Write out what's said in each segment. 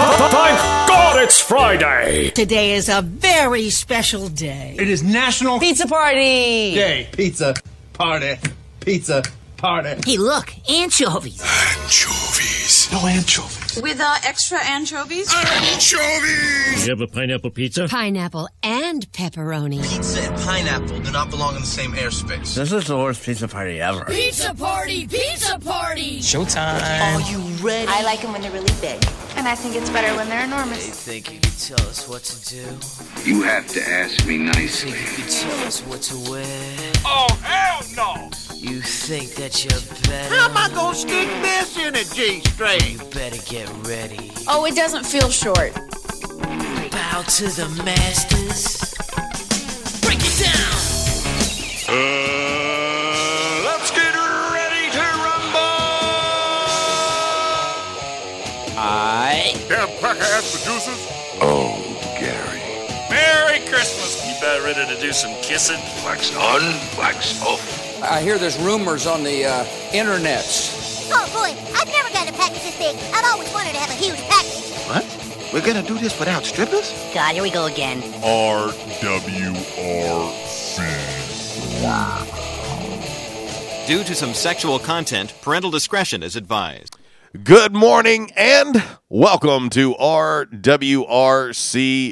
Thank God it's Friday. Today is a very special day. It is National Pizza Party! Day. Pizza party. Pizza party. Hey, look, anchovies. Anchovies. No anchovies. With uh, extra anchovies? Anchovies. You have a pineapple pizza? Pineapple and pepperoni. Pizza and pineapple do not belong in the same airspace. This is the worst pizza party ever. Pizza party! Pizza party! Showtime. Are you ready? I like them when they're really big. And I think it's better when they're enormous. You think you can tell us what to do? You have to ask me nicely. You Think you can tell us what to wear? Oh, hell no. You think that you're better? How am I gonna stick this in a G string? You better get ready. Oh, it doesn't feel short. Bow to the masters. Break it down! Uh, let's get ready to rumble. I. Damn cracker ass producers. Oh, Gary. Merry Christmas. You better ready to do some kissing? Wax on, wax off. I hear there's rumors on the uh, internets. Oh boy, I've never gotten a package this big. I've always wanted to have a huge package. What? We're gonna do this without strippers? God, here we go again. RWRC. Due to some sexual content, parental discretion is advised. Good morning and welcome to RWRC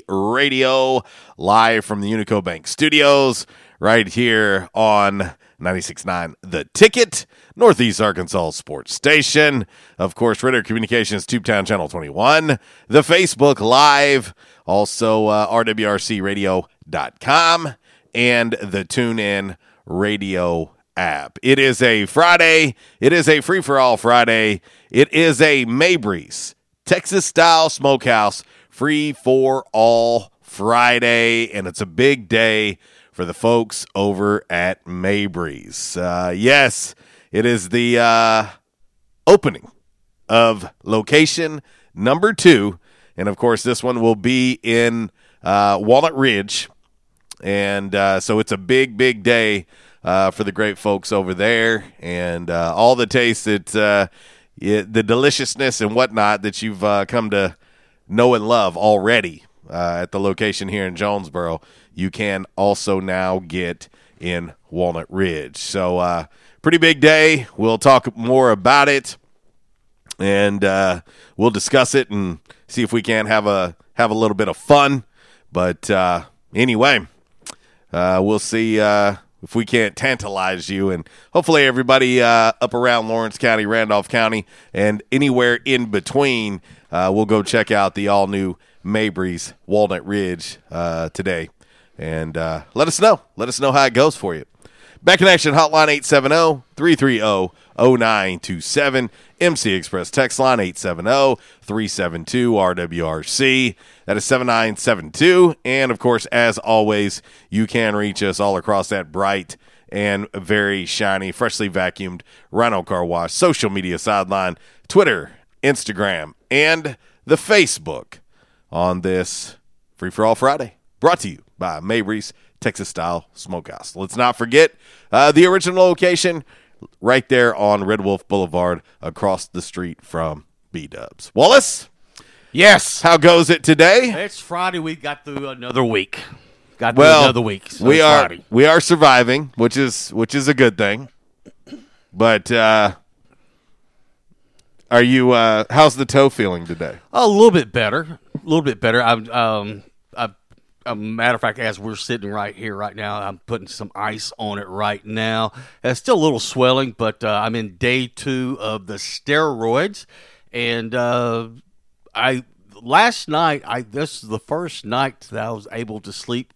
Radio live from the Unico Bank Studios right here on 96.9 The Ticket, Northeast Arkansas Sports Station. Of course, Ritter Communications, Tubetown Channel 21, the Facebook Live, also uh, RWRCRadio.com, and the TuneIn Radio app. It is a Friday. It is a free for all Friday. It is a Mabry's Texas style smokehouse free for all Friday, and it's a big day for the folks over at Mabry's. Uh, yes, it is the uh, opening of location number two, and of course, this one will be in uh, Walnut Ridge, and uh, so it's a big, big day uh, for the great folks over there, and uh, all the taste that uh, yeah, the deliciousness and whatnot that you've uh, come to know and love already uh, at the location here in Jonesboro, you can also now get in Walnut Ridge. So, uh, pretty big day. We'll talk more about it, and uh, we'll discuss it and see if we can have a have a little bit of fun. But uh, anyway, uh, we'll see uh, if we can't tantalize you, and hopefully everybody uh, up around Lawrence County, Randolph County, and anywhere in between. Uh, we'll go check out the all new Mabry's Walnut Ridge today, and let us know. Let us know how it goes for you. Back in action hotline 870 330 0927. MC Express text line 870 372 RWRC. That is 7972. And of course, as always, you can reach us all across that bright and very shiny, freshly vacuumed Rhino Car Wash social media sideline, Twitter, Instagram, and the Facebook on this Free for All Friday. Brought to you by Mabry's Texas Style Smokehouse. Let's not forget uh, the original location right there on Red Wolf Boulevard across the street from B Dubs. Wallace? Yes. How goes it today? It's Friday. We got through another week. Got through well, another week. So we are Friday. we are surviving, which is which is a good thing. But uh are you uh how's the toe feeling today? A little bit better. A little bit better. I um I a matter of fact, as we're sitting right here right now, I'm putting some ice on it right now. It's still a little swelling, but uh, I'm in day two of the steroids, and uh, I last night I this is the first night that I was able to sleep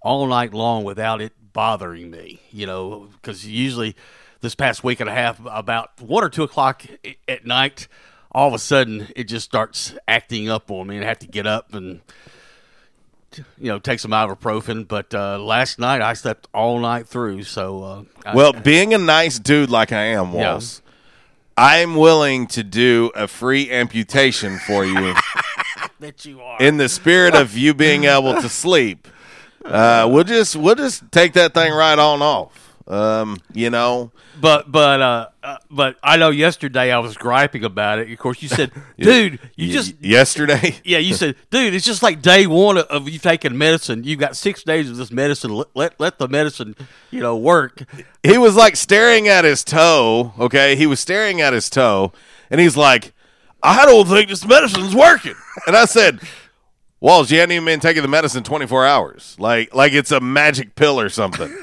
all night long without it bothering me. You know, because usually this past week and a half, about one or two o'clock at night, all of a sudden it just starts acting up on me, and I have to get up and you know take some ibuprofen. But uh, last night I slept all night through, so uh, I- Well, being a nice dude like I am, Yeah. I'm willing to do a free amputation for you that you are. in the spirit of you being able to sleep. Uh, we'll just we'll just take that thing right on off. Um, you know, But but uh, uh, but I know yesterday I was griping about it. Of course, you said, "Dude, you Y- just yesterday. yeah." You said, "Dude, it's just like day one of you taking medicine. You got six days of this medicine. Let let, let the medicine, you know, work." he was like staring at his toe. Okay, he was staring at his toe, and he's like, "I don't think this medicine's working." And I said, "Walls, you hadn't even been taking the medicine 24 hours. Like, like it's a magic pill or something."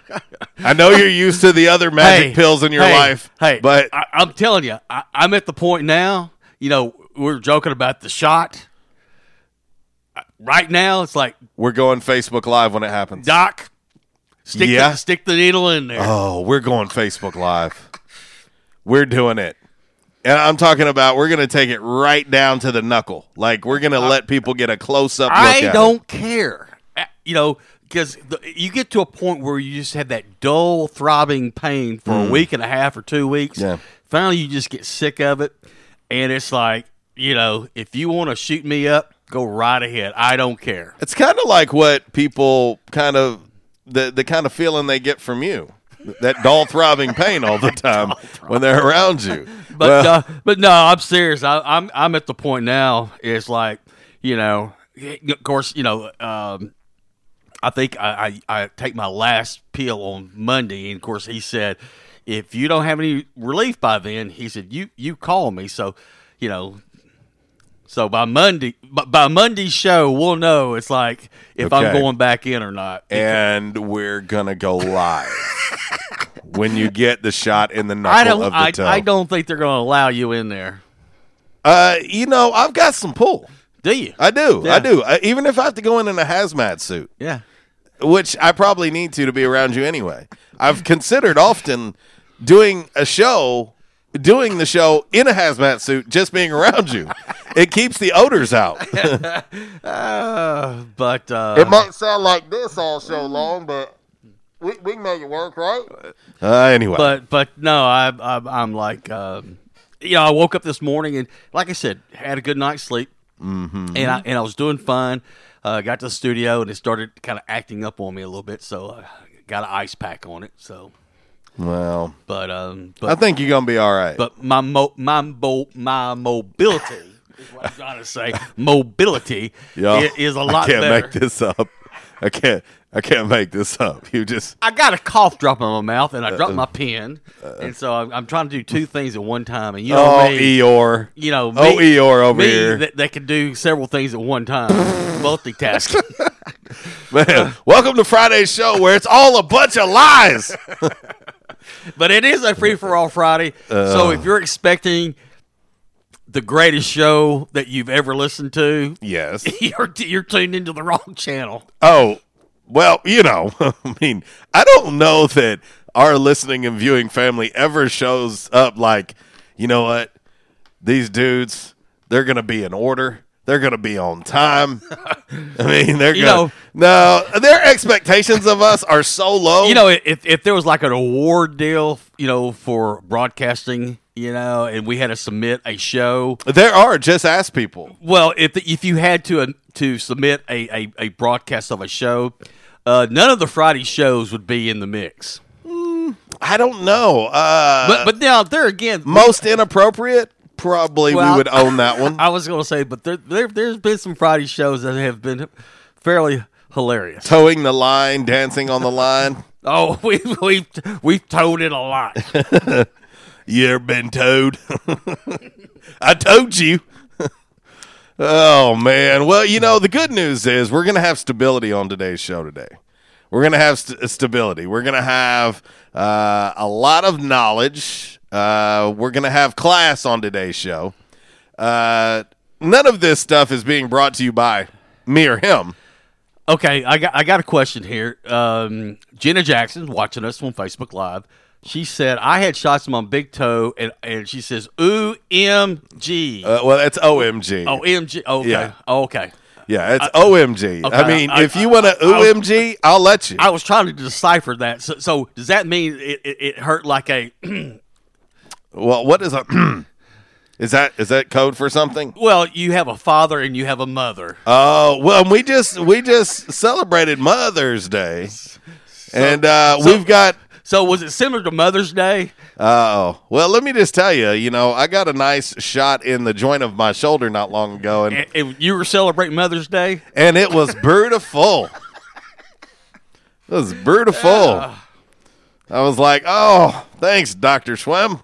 I know you're used to the other magic Hey, pills in your hey, life, Hey, but I, I'm telling you, I, I'm at the point now. You know, we're joking about the shot. Right now, it's like we're going Facebook Live when it happens. Doc, stick Yeah. the, stick the needle in there. Oh, we're going Facebook Live. We're doing it. And I'm talking about we're going to take it right down to the knuckle. Like we're going to let people get a close up look I don't it. care. You know, because you get to a point where you just have that dull, throbbing pain for Mm. a week and a half or two weeks. Yeah. Finally, you just get sick of it, and it's like, you know, if you want to shoot me up, go right ahead. I don't care. It's kind of like what people kind of the the kind of feeling they get from you. That dull throbbing pain all the time when they're around you. But Well, uh, but no, I'm serious. I, I'm I'm at the point now. It's like you know, of course, you know. Um, I think I, I, I take my last pill on Monday, and of course he said, if you don't have any relief by then, he said you you call me. So, you know, so by Monday, by, by Monday's show, we'll know. It's like if I'm going back in or not. and we're gonna go live when you get the shot in the knuckle I don't. of the I, toe. I don't think they're going to allow you in there. Uh, you know, I've got some pull. Do you? I do. Yeah. I do. I, even if I have to go in in a hazmat suit, Yeah. Which I probably need to to be around you anyway. I've considered often doing a show, doing the show in a hazmat suit, just being around you. it keeps the odors out. Uh, but uh, it might sound like this all show long, but we, we can make it work, right? Uh, anyway, But but no, I, I I'm like, um, you know, I woke up this morning and like I said, had a good night's sleep, Mhm. and I and I was doing fine. Uh, got to the studio and it started kind of acting up on me a little bit, so I got an ice pack on it. So, well, but um, but I think you're gonna be all right. but my mo- my mo- my mobility is what I'm trying to say. Mobility is a lot I can't better. make this up. I can't. I can't make this up. You just I got a cough drop in my mouth, and I dropped my pen, and so I'm, I'm trying to do two things at one time. And you know oh me, Eeyore. you know, me, oh Eeyore over me here. That, that can do several things at one time, multitasking. Man, welcome to Friday's show where it's all a bunch of lies. but it is a free for all Friday, so Uh. if you're expecting the greatest show that you've ever listened to, yes. you're you're tuned into the wrong channel. Oh, well, you know, I mean, I don't know that our listening and viewing family ever shows up like, you know what? These dudes, they're going to be in order. They're going to be on time. I mean, they're You going to. No, their expectations of us are so low. You know, if if there was like an award deal, you know, for broadcasting, you know, and we had to submit a show, there are just ask people. Well, if if you had to uh, to submit a, a, a broadcast of a show, uh, none of the Friday shows would be in the mix. I don't know. Uh, But but now there again, most inappropriate, probably Well, we would own that one. I was going to say, but there, there there's been some Friday shows that have been fairly hilarious. Towing the line, dancing on the line. Oh, we we we've towed it a lot. You ever been towed? I told you. Oh man. Well, you know, the good news is we're going to have stability on today's show today. We're going to have st- stability. We're going to have uh, a lot of knowledge. Uh, we're going to have class on today's show. Uh, none of this stuff is being brought to you by me or him. Okay, I got I got a question here. Um, Jenna Jackson watching us on Facebook Live. She said I had shots in my big toe, and, and she says "Ooh, MG." Uh, well, that's OMG. oh, MG. Okay. Yeah. Oh, okay. Yeah, it's OMG. okay, I mean, I- if you want to I OMG, I'll let you. I was trying to decipher that. So, so does that mean it, it, it hurt like a? well, what is a is that is that code for something? well, you have a father and you have a mother. Oh well, we just we just celebrated Mother's Day, and uh, so- we've got. So was it similar to Mother's Day? Oh well, let me just tell you. You know, I got a nice shot in the joint of my shoulder not long ago, and And, and you were celebrating Mother's Day. and it was beautiful. it was beautiful. I was like, oh, thanks, Doctor Swim.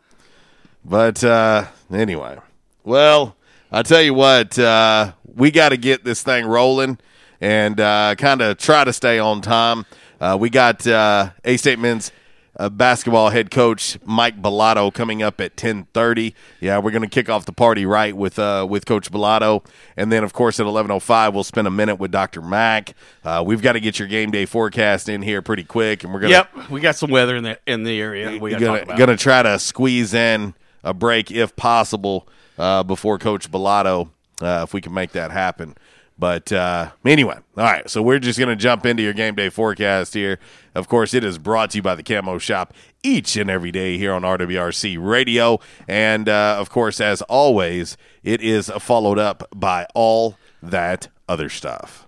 But uh, anyway, well, I tell you what, uh, we got to get this thing rolling and uh, kind of try to stay on time. Uh, we got uh, A State Men's uh, basketball head coach Mike Balado coming up at ten thirty. Yeah, we're going to kick off the party right with uh, with Coach Balado, and then of course at eleven oh five we'll spend a minute with Doctor Mac. Uh, we've got to get your game day forecast in here pretty quick, and we're gonna Yep, we got some weather in the in the area. We are gonna, gonna try to squeeze in a break if possible uh, before Coach Balado, uh, if we can make that happen. But uh, anyway, all right. So we're just gonna jump into your game day forecast here. Of course, it is brought to you by the Camo Shop each and every day here on RWRC Radio, and uh, of course, as always, it is followed up by all that other stuff.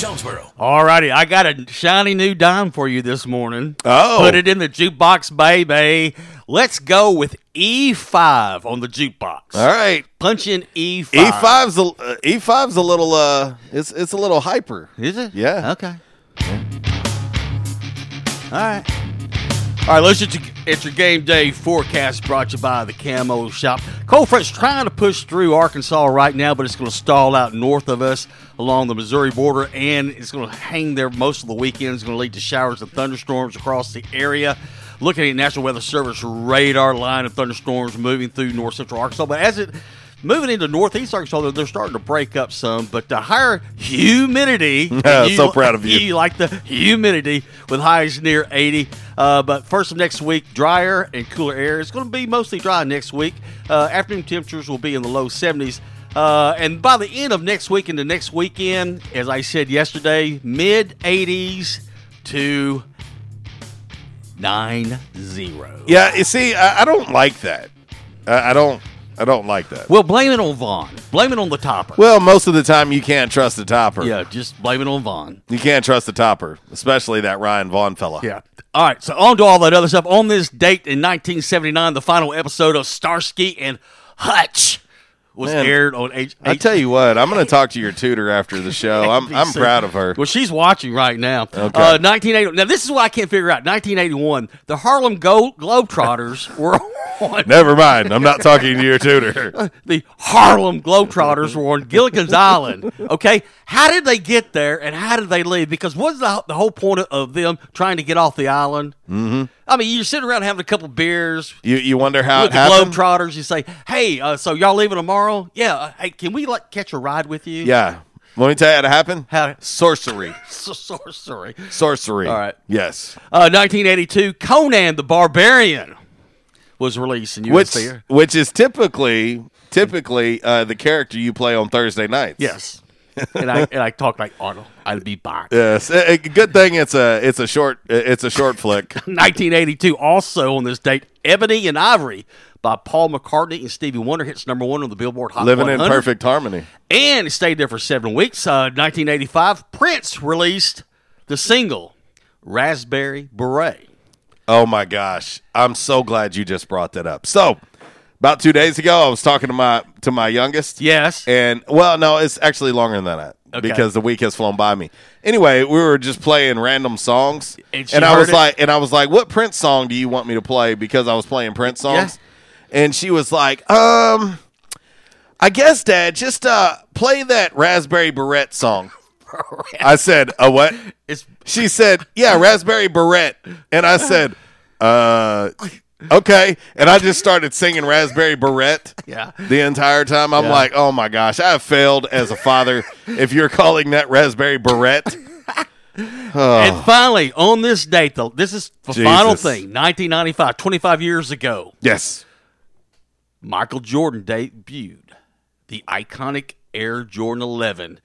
Jonesboro. All righty, I got a shiny new dime for you this morning. Oh. Put it in the jukebox, baby. Let's go with E5 on the jukebox. All right, Punch in E E5. E five's a uh, E five's a little uh, it's it's a little hyper. Is it? Yeah. Okay. All right. All right, let's get your, it's your game day forecast brought to you by the Camo Shop. Cold front's trying to push through Arkansas right now, but it's going to stall out north of us along the Missouri border, and it's going to hang there most of the weekend. It's going to lead to showers and thunderstorms across the area. Looking at National Weather Service radar line of thunderstorms moving through north central Arkansas, but as it moving into northeast Arkansas, they're- they're starting to break up some, but the higher humidity. and So proud of you. You like the humidity with highs near 80. Uh, but first of next week, drier and cooler air. It's going to be mostly dry next week. Uh, afternoon temperatures will be in the low 70s. Uh, and by the end of next week into next weekend, as I said yesterday, mid 80s to 9 0. Yeah, you see, I, I don't like that. I, I don't. I don't like that. Well, blame it on Vaughn. Blame it on the topper. Well, most of the time you can't trust the topper. yeah, just blame it on Vaughn. You can't trust the topper, especially that Ryan Vaughn fella. Yeah. All right. So on to all that other stuff. On this date in 1979, the final episode of Starsky and Hutch was Man, aired on H. I tell you what, I'm going to talk to your tutor after the show. I'm I'm proud of her. Well, she's watching right now. Okay. Uh, 1980. Now, this is what I can't figure out. 1981, the Harlem Go- Globetrotters were on. Never mind. I'm not talking to your tutor. the Harlem Globetrotters were on Gilligan's Island. Okay, how did they get there and how did they leave? Because what's the, the whole point of them trying to get off the island? Mm-hmm. I mean, you're sitting around having a couple beers You you wonder how with it the happened? Globetrotters. You say, "Hey, uh, so y'all leaving tomorrow? Yeah. Uh, hey, can we like catch a ride with you? Yeah. Let me tell you how it happened. How Sorcery. sorcery. Sorcery. All right. Yes. Uh, 1982, Conan the Barbarian was released in Which which is typically typically uh, the character you play on Thursday nights. Yes. And I and I talk like Arnold. I'd be back. Yes. A, a good thing it's a it's a short eh, it's a short flick. 1982, also on this date, Ebony and Ivory by Paul McCartney and Stevie Wonder hits number one on the Billboard Hot Living in perfect harmony. And it stayed there for seven weeks. Uh, 1985, Prince released the single Raspberry Beret. Oh my gosh. I'm so glad you just brought that up. So, about 2 days ago, I was talking to my to my youngest. Yes. And well, no, it's actually longer than that Okay. because the week has flown by me. Anyway, we were just playing random songs And she I was it? like and I was like, "What Prince song do you want me to play?" because I was playing Prince songs. And she was like, "Um I guess dad, just uh play that Raspberry Beret song." I said, "A what?" It's she said, "Yeah, Raspberry Beret." And I said, "Uh okay." And I just started singing Raspberry Beret Yeah. the entire time. I'm Yeah. like, "Oh my gosh, I have failed as a father if you're calling that Raspberry Beret." Oh. And finally, on this date, though, this is the final thing 1995, 25 years ago. Yes. Michael Jordan debuted the iconic Air Jordan 11.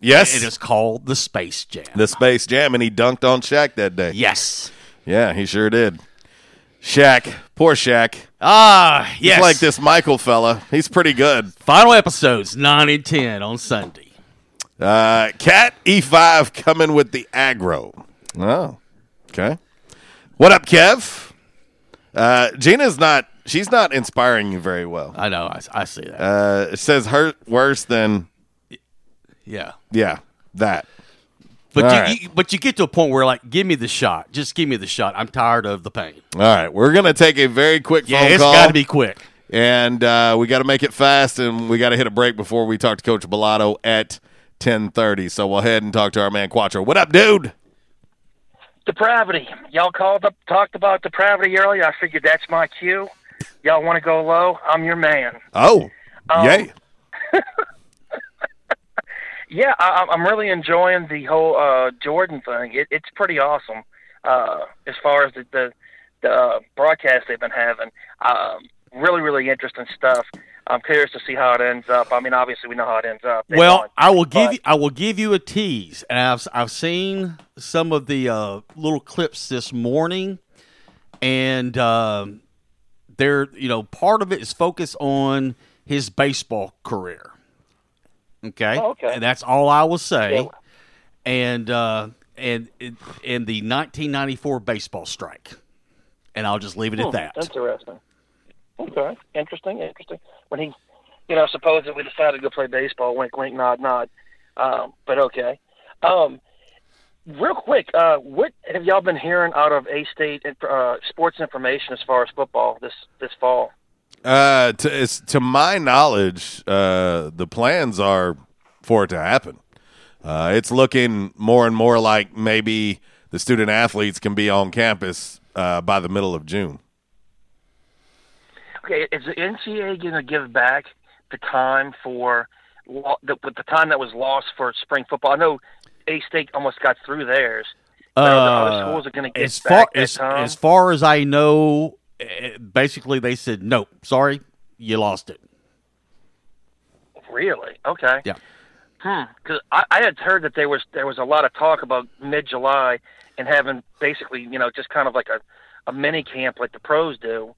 Yes. It is called the Space Jam. The Space Jam and he dunked on Shaq that day. Yes. Yeah, he sure did. Shaq, poor Shaq. Ah, yes. He's like this Michael fella. He's pretty good. Final episodes 9 and 10 on Sunday. Uh, Cat E5 coming with the aggro. Oh, okay. What up, Kev? Uh, Gina's not. She's not inspiring you very well. I know. I, I see that. Uh, it says hurt worse than yeah. yeah that. But All you, right. you, but you get to a point where like, give me the shot. Just give me the shot. I'm tired of the pain. All right, we're gonna take a very quick Yeah, phone it's call. got to be quick. and uh, we got to make it fast, and we got to hit a break before we talk to Coach Balado at ten thirty. So we'll head and talk to our man Quattro. What up, dude? Depravity. Y'all called up, talked about depravity earlier. I figured that's my cue. Y'all want to go low? I'm your man. Oh, Um, yay! Yeah, I, I'm really enjoying the whole uh, Jordan thing. It, it's pretty awesome uh, as far as the the, the uh, broadcast they've been having. Um, really, really interesting stuff. I'm curious to see how it ends up. I mean, obviously we know how it ends up. They well, won, I will give but- you. I will give you a tease, and I've I've seen some of the uh, little clips this morning, and um, they're you know part of it is focused on his baseball career. Okay, Oh, okay. and that's all I will say. Yeah. And uh, and and the 1994 baseball strike, and I'll just leave it Hmm, at that. That's Interesting. Okay, interesting, interesting. When he, you know, supposedly decided to go play baseball, wink, wink, nod, nod. Um, but okay. Um, real quick, uh, what have y'all been hearing out of A State uh, sports information as far as football this this fall? Uh, to it's, to my knowledge, uh, the plans are for it to happen. Uh, it's looking more and more like maybe the student athletes can be on campus uh, by the middle of June. Okay, is the NCAA going to give back the time for lo- the, with the time that was lost for spring football? I know A State almost got through theirs. But are the other Uh, schools are going to get as far that as, time? as far as I know, basically they said nope. Sorry, you lost it. Really? Okay. Yeah. Hmm. Because I, I had heard that there was there was a lot of talk about mid July and having basically you know just kind of like a a mini camp like the pros do,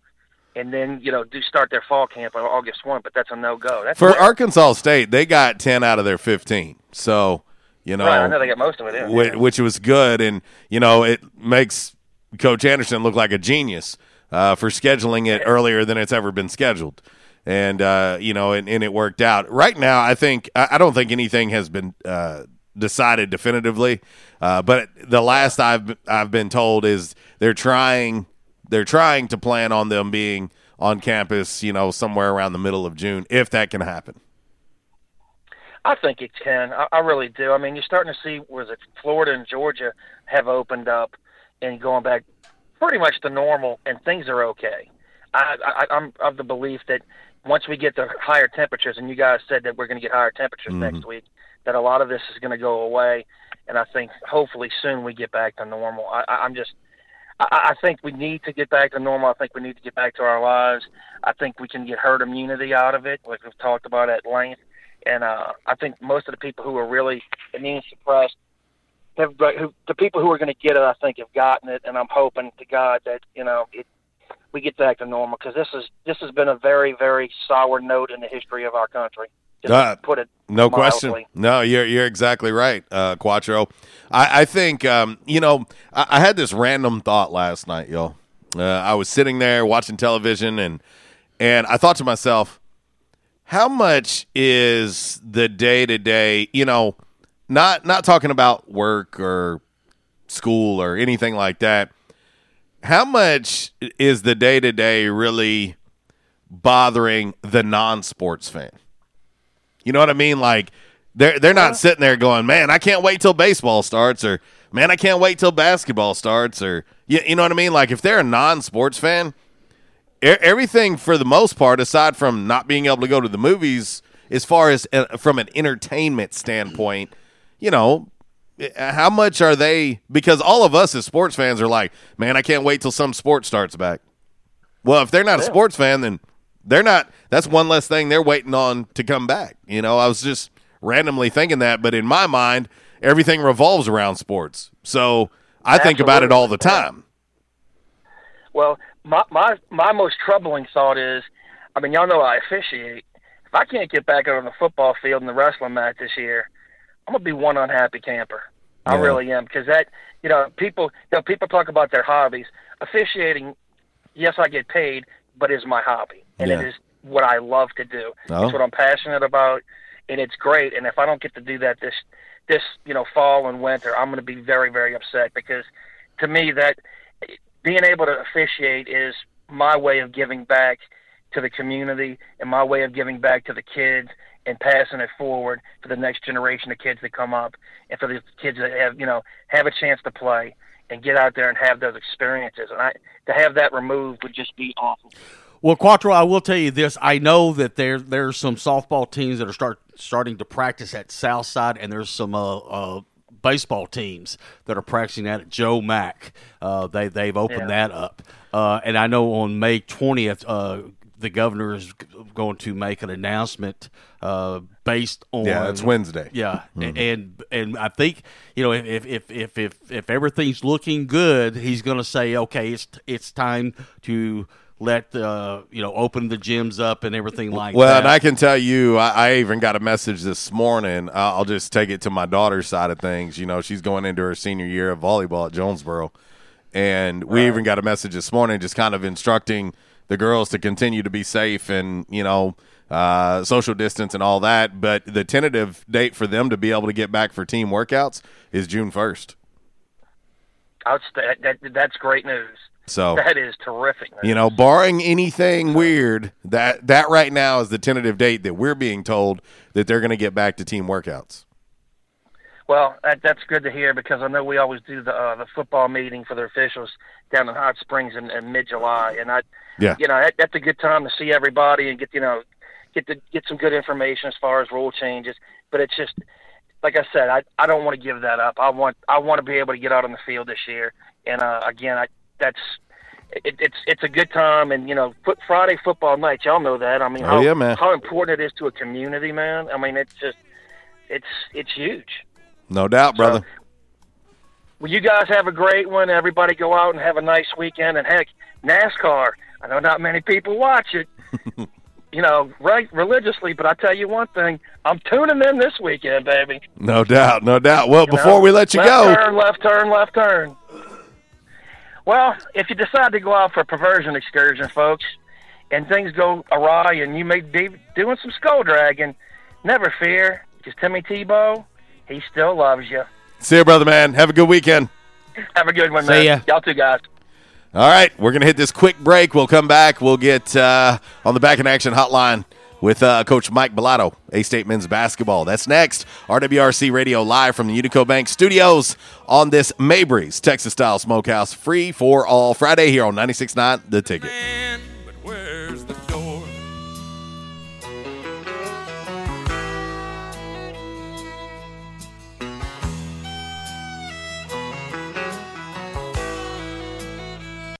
and then you know do start their fall camp on August one. But that's a no go. That's For weird. Arkansas State, they got ten out of their fifteen. So you know, right. I know they got most of it in. whi- which was good, and you know it makes Coach Anderson look like a genius uh, for scheduling it earlier than it's ever been scheduled, and uh, you know, and, and it worked out. Right now, I think I, don't think anything has been uh, decided definitively, uh, but the last I've I've been told is they're trying they're trying to plan on them being on campus, you know, somewhere around the middle of June, if that can happen. I think it can. I, I really do. I mean, you're starting to see was it Florida and Georgia have opened up and going back pretty much to normal, and things are okay. I, I, I'm of the belief that once we get the higher temperatures, and you guys said that we're going to get higher temperatures Mhm. next week, that a lot of this is going to go away, and I think hopefully soon we get back to normal. I, I, I'm just. I I think we need to get back to normal. I think we need to get back to our lives. I think we can get herd immunity out of it, like we've talked about at length. And uh, I think most of the people who are really immune suppressed, have, who, the people who are going to get it, I think, have gotten it. And I'm hoping to God that you know it we get back to normal because this is this has been a very very sour note in the history of our country. Just Uh, put it No mildly. question. No, you're you're exactly right, uh, Quattro. I, I think um, you know I, I had this random thought last night, yo. Uh, I was sitting there watching television, and and I thought to myself, how much is the day to day? You know, not not talking about work or school or anything like that. How much is the day to day really bothering the non sports fan? You know what I mean? Like they're they're not sitting there going, "Man, I can't wait till baseball starts," or "Man, I can't wait till basketball starts," or you, you know what I mean? Like if they're a non-sports fan, everything for the most part, aside from not being able to go to the movies, as far as uh, from an entertainment standpoint, you know, how much are they? Because all of us as sports fans are like, "Man, I can't wait till some sport starts back." Well, if they're not a sports fan, then they're not. That's one less thing they're waiting on to come back. You know, I was just randomly thinking that, but in my mind, everything revolves around sports. So I think about it all the time. Well, my my my most troubling thought is, I mean, y'all know I officiate. If I can't get back out on the football field in the wrestling match this year, I'm gonna be one unhappy camper. I really am because that, you know, people, you know, people talk about their hobbies. Officiating, yes, I get paid, but is my hobby, and it Yeah. is what I love to do. Oh. It's what I'm passionate about, and it's great. And if I don't get to do that this this you know fall and winter, I'm going to be very very upset because to me that being able to officiate is my way of giving back to the community and my way of giving back to the kids and passing it forward for the next generation of kids that come up and for the kids that have you know have a chance to play and get out there and have those experiences and I to have that removed would just be awful. Well, Quattro, I will tell you this. I know that there there's some softball teams that are start starting to practice at Southside, and there's some uh, uh, baseball teams that are practicing that at Joe Mack. Uh, they they've opened Yeah. that up, uh, and I know on May twentieth. The governor is going to make an announcement uh, based on Yeah, it's Wednesday. Yeah, Mhm. and and I think you know if if if if if everything's looking good, he's going to say, okay, it's it's time to let uh, you know open the gyms up and everything like well, that. Well, and I can tell you, I, I even got a message this morning. I'll I'll just take it to my daughter's side of things. You know, she's going into her senior year of volleyball at Jonesboro, and we even got a message this morning, just kind of instructing the girls to continue to be safe and you know uh, social distance and all that. But the tentative date for them to be able to get back for team workouts is June first. That, that's great news. So that is terrific. News. You know, barring anything weird, that that right now is the tentative date that we're being told that they're going to get back to team workouts. Well, that, that's good to hear because I know we always do the uh, the football meeting for the officials down in Hot Springs in, in mid July, and I, Yeah. you know, that, that's a good time to see everybody and get you know, get to get some good information as far as rule changes. But it's just, like I said, I I don't want to give that up. I want I want to be able to get out on the field this year, and uh, again, I that's. It, it's it's a good time, and you know, foot, Friday football night. Y'all know that. I mean, Oh, how, yeah, man. how important it is to a community, man. I mean, it's just, it's it's huge. No doubt, brother. Well, you guys have a great one. Everybody go out and have a nice weekend. And heck, NASCAR. I know not many people watch it, you know, right religiously. But I tell you one thing, I'm tuning in this weekend, baby. No doubt, no doubt. Well, You before know, we let you go left go, turn, left turn, left turn. Well, if you decide to go out for a perversion excursion, folks, and things go awry, and you may be doing some skull dragging, never fear, because Timmy Tebow, he still loves you. see you, brother, man. Have a good weekend. Have a good one, See man. ya. Y'all too, guys. All right, we're going to hit this quick break. We'll come back. We'll get uh, on the Back in Action hotline with uh, Coach Mike Balado, A State Men's Basketball. That's next. RWRC Radio live from the Unico Bank Studios on this Mabry's Texas Style Smokehouse, free for all Friday here on 96.9 The Ticket. Where's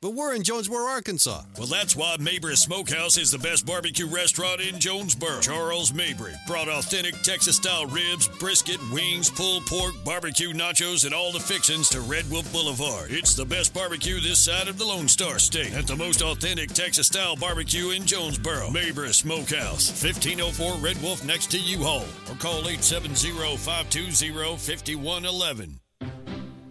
but we're in Jonesboro, Arkansas. Well, that's why Mabry Smokehouse is the best barbecue restaurant in Jonesboro. Charles Mabry brought authentic Texas style ribs, brisket, wings, pulled pork, barbecue nachos, and all the fixings to Red Wolf Boulevard. It's the best barbecue this side of the Lone Star State at the most authentic Texas style barbecue in Jonesboro. Mabry Smokehouse, 1504 Red Wolf next to U Haul, or call 870 520 5111.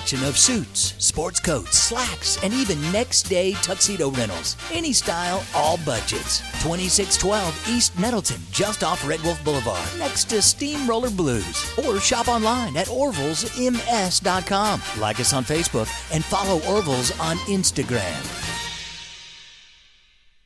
of suits, sports coats, slacks, and even next day tuxedo rentals. Any style, all budgets. 2612 East Nettleton, just off Red Wolf Boulevard, next to Steamroller Blues. Or shop online at orvillesms.com. Like us on Facebook and follow Orville's on Instagram.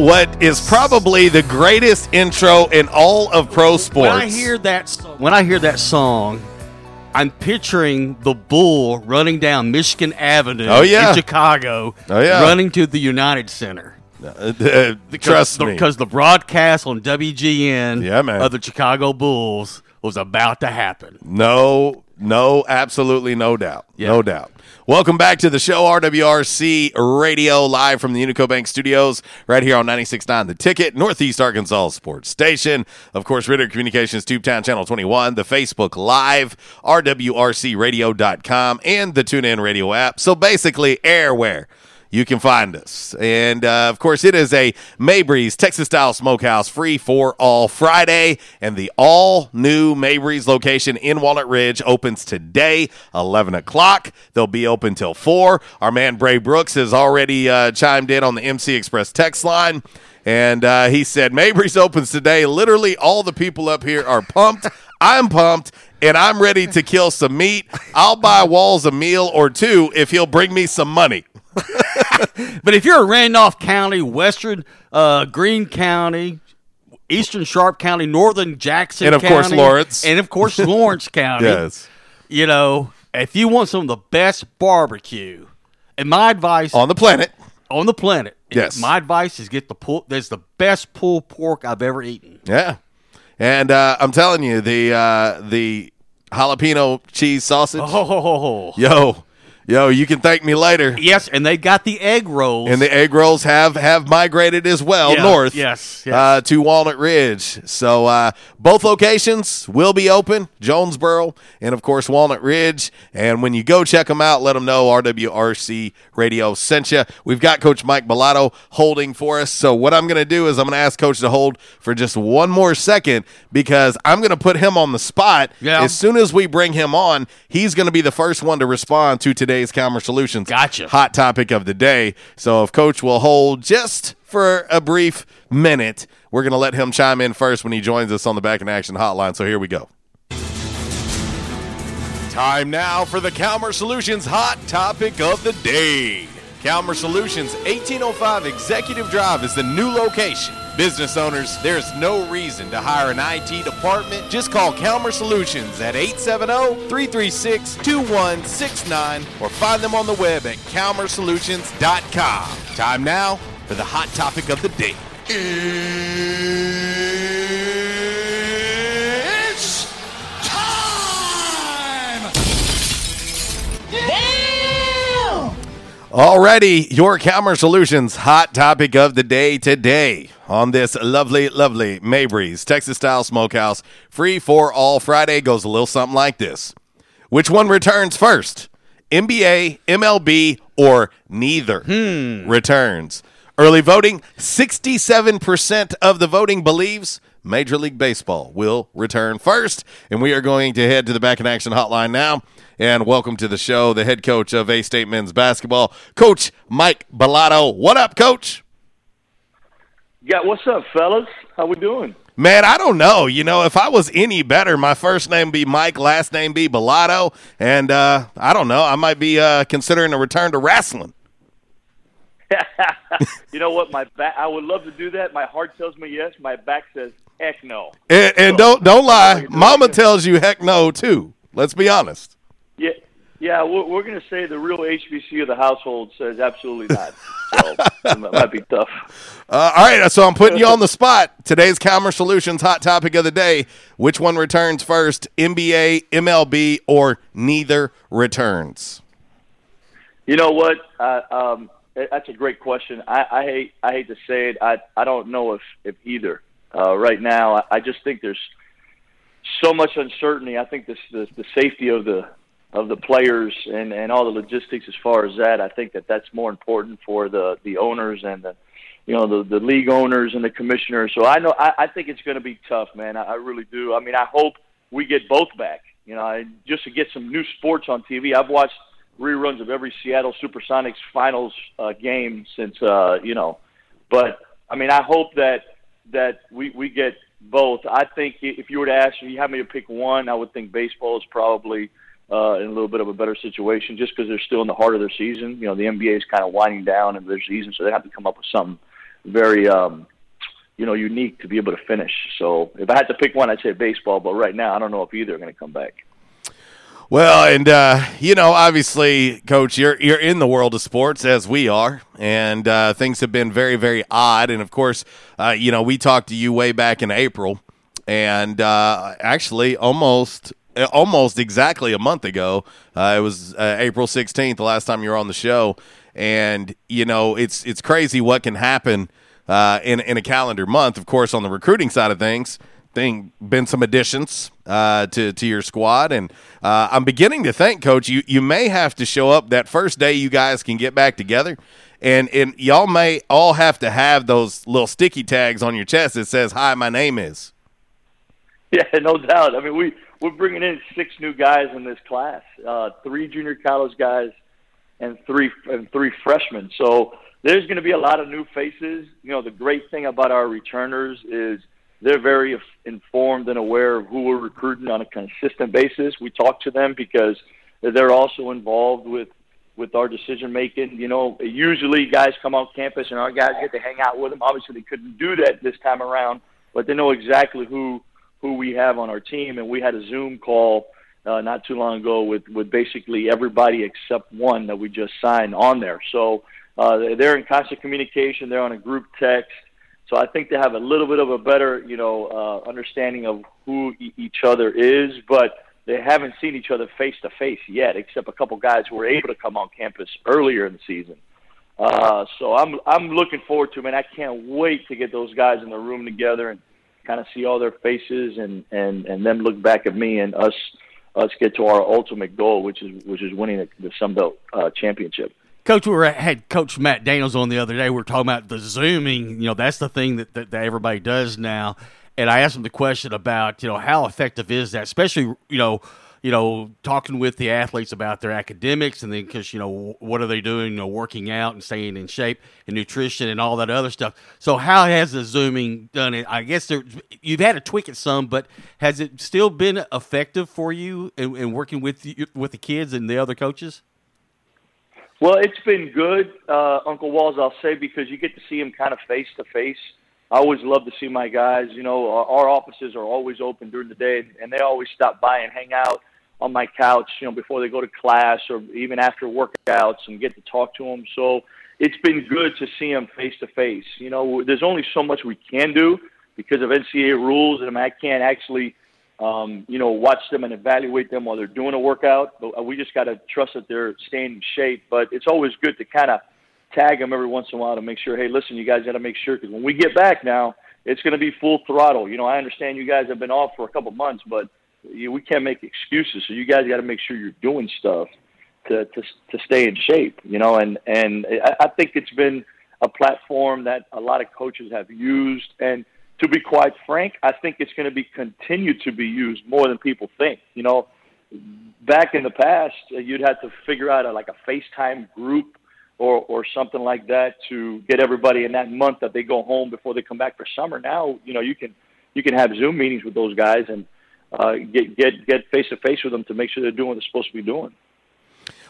what is probably the greatest intro in all of pro sports? When I hear that, when I hear that song, I'm picturing the bull running down Michigan Avenue Oh, yeah. in Chicago, Oh, yeah. running to the United Center. Uh, uh, trust the, me. because the broadcast on WGN Yeah, man. of the Chicago Bulls was about to happen. No, no, absolutely no doubt. No doubt. Welcome back to the show, RWRC Radio, live from the Unico Bank Studios, right here on 96.9 The Ticket, Northeast Arkansas Sports Station. Of course, Ritter Communications, Tubetown Channel 21, the Facebook Live, RWRCRadio.com, and the TuneIn Radio app. So basically, airware you can find us. And uh, of course, it is a Mabry's Texas style smokehouse free for all Friday. And the all new Mabry's location in Walnut Ridge opens today, 11 o'clock. They'll be open till 4. Our man Bray Brooks has already uh, chimed in on the MC Express text line. And uh, he said, Mabry's opens today. Literally, all the people up here are pumped. I'm pumped. And I'm ready to kill some meat. I'll buy Walls a meal or two if he'll bring me some money. But if you're in Randolph County, Western uh, Greene County, Eastern Sharp County, Northern Jackson And, of course, Lawrence. and of course Lawrence County, Yes. you know, if you want some of the best barbecue, and my advice On the planet. on the planet, Yes. my advice is get the pull. There's the best pulled pork I've ever eaten. Yeah, and uh, I'm telling you, the uh, the jalapeno cheese sausage. Oh, Yo, yo, you can thank me later. yes, and they got the egg rolls. And the egg rolls have have migrated as well Yeah, north. yes, yes. Uh, to Walnut Ridge. So uh, both locations will be open, Jonesboro and of course Walnut Ridge. And when you go check them out, let them know RWRC Radio sent you. We've got Coach Mike Balado holding for us. So what I'm going to do is I'm going to ask Coach to hold for just one more second because I'm going to put him on the spot. Yeah. As soon as we bring him on, he's going to be the first one to respond to today's Calmer Solutions Gotcha. hot topic of the day. So if Coach will hold just for a brief minute, we're going to let him chime in first when he joins us on the Back in Action hotline. So here we go. Time now for the Calmer Solutions hot topic of the day. Calmer Solutions 1805 Executive Drive is the new location. Business owners, there's no reason to hire an IT department. Just call Calmer Solutions at 870-336-2169 or find them on the web at calmersolutions.com. Time now for the hot topic of the day. Alrighty, your Calmer Solutions hot topic of the day today on this lovely, lovely Mabry's Texas style smokehouse. Free for all Friday goes a little something like this. Which one returns first? NBA, MLB, or neither hmm. returns? Early voting 67% of the voting believes Major League Baseball will return first. And we are going to head to the Back in Action hotline now. And welcome to the show, the head coach of A State men's basketball, Coach Mike Balado. What up, Coach? Yeah, what's up, fellas? How we doing? Man, I don't know. You know, if I was any better, my first name be Mike, last name be Balado, and uh, I don't know. I might be uh, considering a return to wrestling. you know what? My back. I would love to do that. My heart tells me yes. My back says heck no. And, and don't don't lie. Mama tells you heck no too. Let's be honest. Yeah, yeah. We're, we're going to say the real HBC of the household says absolutely not. So it might be tough. Uh, all right, so I'm putting you on the spot. Today's Calmer Solutions hot topic of the day: Which one returns first, NBA, MLB, or neither returns? You know what? Uh, um, that's a great question. I, I hate I hate to say it. I I don't know if if either. Uh, right now, I, I just think there's so much uncertainty. I think this the, the safety of the of the players and and all the logistics as far as that. I think that that's more important for the the owners and the you know the the league owners and the commissioners. So I know I, I think it's going to be tough, man. I, I really do. I mean, I hope we get both back. You know, I, just to get some new sports on TV. I've watched reruns of every Seattle SuperSonics finals uh, game since uh, you know, but I mean, I hope that that we we get both. I think if you were to ask me, you have me to pick one, I would think baseball is probably uh, in a little bit of a better situation just because they're still in the heart of their season. You know, the NBA is kind of winding down in their season, so they have to come up with something very, um, you know, unique to be able to finish. So if I had to pick one, I'd say baseball. But right now, I don't know if either are going to come back. Well, and uh, you know, obviously, Coach, you're you're in the world of sports as we are, and uh, things have been very, very odd. And of course, uh, you know, we talked to you way back in April, and uh, actually, almost almost exactly a month ago, uh, it was uh, April sixteenth, the last time you were on the show. And you know, it's it's crazy what can happen in in a calendar month. Of course, on the recruiting side of things thing been some additions uh, to to your squad, and uh, I'm beginning to think, Coach, you you may have to show up that first day you guys can get back together, and and y'all may all have to have those little sticky tags on your chest that says "Hi, my name is." Yeah, no doubt. I mean, we we're bringing in six new guys in this class, uh, three junior college guys, and three and three freshmen. So there's going to be a lot of new faces. You know, the great thing about our returners is they're very informed and aware of who we're recruiting on a consistent basis. We talk to them because they're also involved with with our decision making. You know, usually guys come on campus and our guys get to hang out with them. Obviously, they couldn't do that this time around, but they know exactly who who we have on our team. And we had a Zoom call uh, not too long ago with with basically everybody except one that we just signed on there. So uh, they're in constant communication. They're on a group text. So I think they have a little bit of a better, you know, uh, understanding of who e- each other is, but they haven't seen each other face to face yet, except a couple guys who were able to come on campus earlier in the season. Uh, so I'm I'm looking forward to it, man. I can't wait to get those guys in the room together and kind of see all their faces and and and them look back at me and us us get to our ultimate goal, which is which is winning the, the Sun Belt uh, championship. Coach, we were had Coach Matt Daniels on the other day. We were talking about the zooming. You know, that's the thing that, that, that everybody does now. And I asked him the question about, you know, how effective is that, especially, you know, you know, talking with the athletes about their academics, and then because you know what are they doing, you know, working out and staying in shape and nutrition and all that other stuff. So how has the zooming done it? I guess there, you've had to tweak it some, but has it still been effective for you in, in working with you, with the kids and the other coaches? Well, it's been good, uh, Uncle Walls. I'll say because you get to see him kind of face to face. I always love to see my guys. You know, our, our offices are always open during the day, and they always stop by and hang out on my couch. You know, before they go to class or even after workouts, and get to talk to them. So it's been good to see them face to face. You know, there's only so much we can do because of NCAA rules, and I can't actually um, you know, watch them and evaluate them while they're doing a workout. But we just got to trust that they're staying in shape. But it's always good to kind of tag them every once in a while to make sure, hey, listen, you guys got to make sure because when we get back now, it's going to be full throttle. You know, I understand you guys have been off for a couple months, but you, we can't make excuses. So you guys got to make sure you're doing stuff to to to stay in shape. You know, and and I, I think it's been a platform that a lot of coaches have used and to be quite frank, I think it's going to be continued to be used more than people think. You know, back in the past, uh, you'd have to figure out a, like a FaceTime group or or something like that to get everybody in that month that they go home before they come back for summer. Now, you know, you can you can have Zoom meetings with those guys and uh, get get get face to face with them to make sure they're doing what they're supposed to be doing.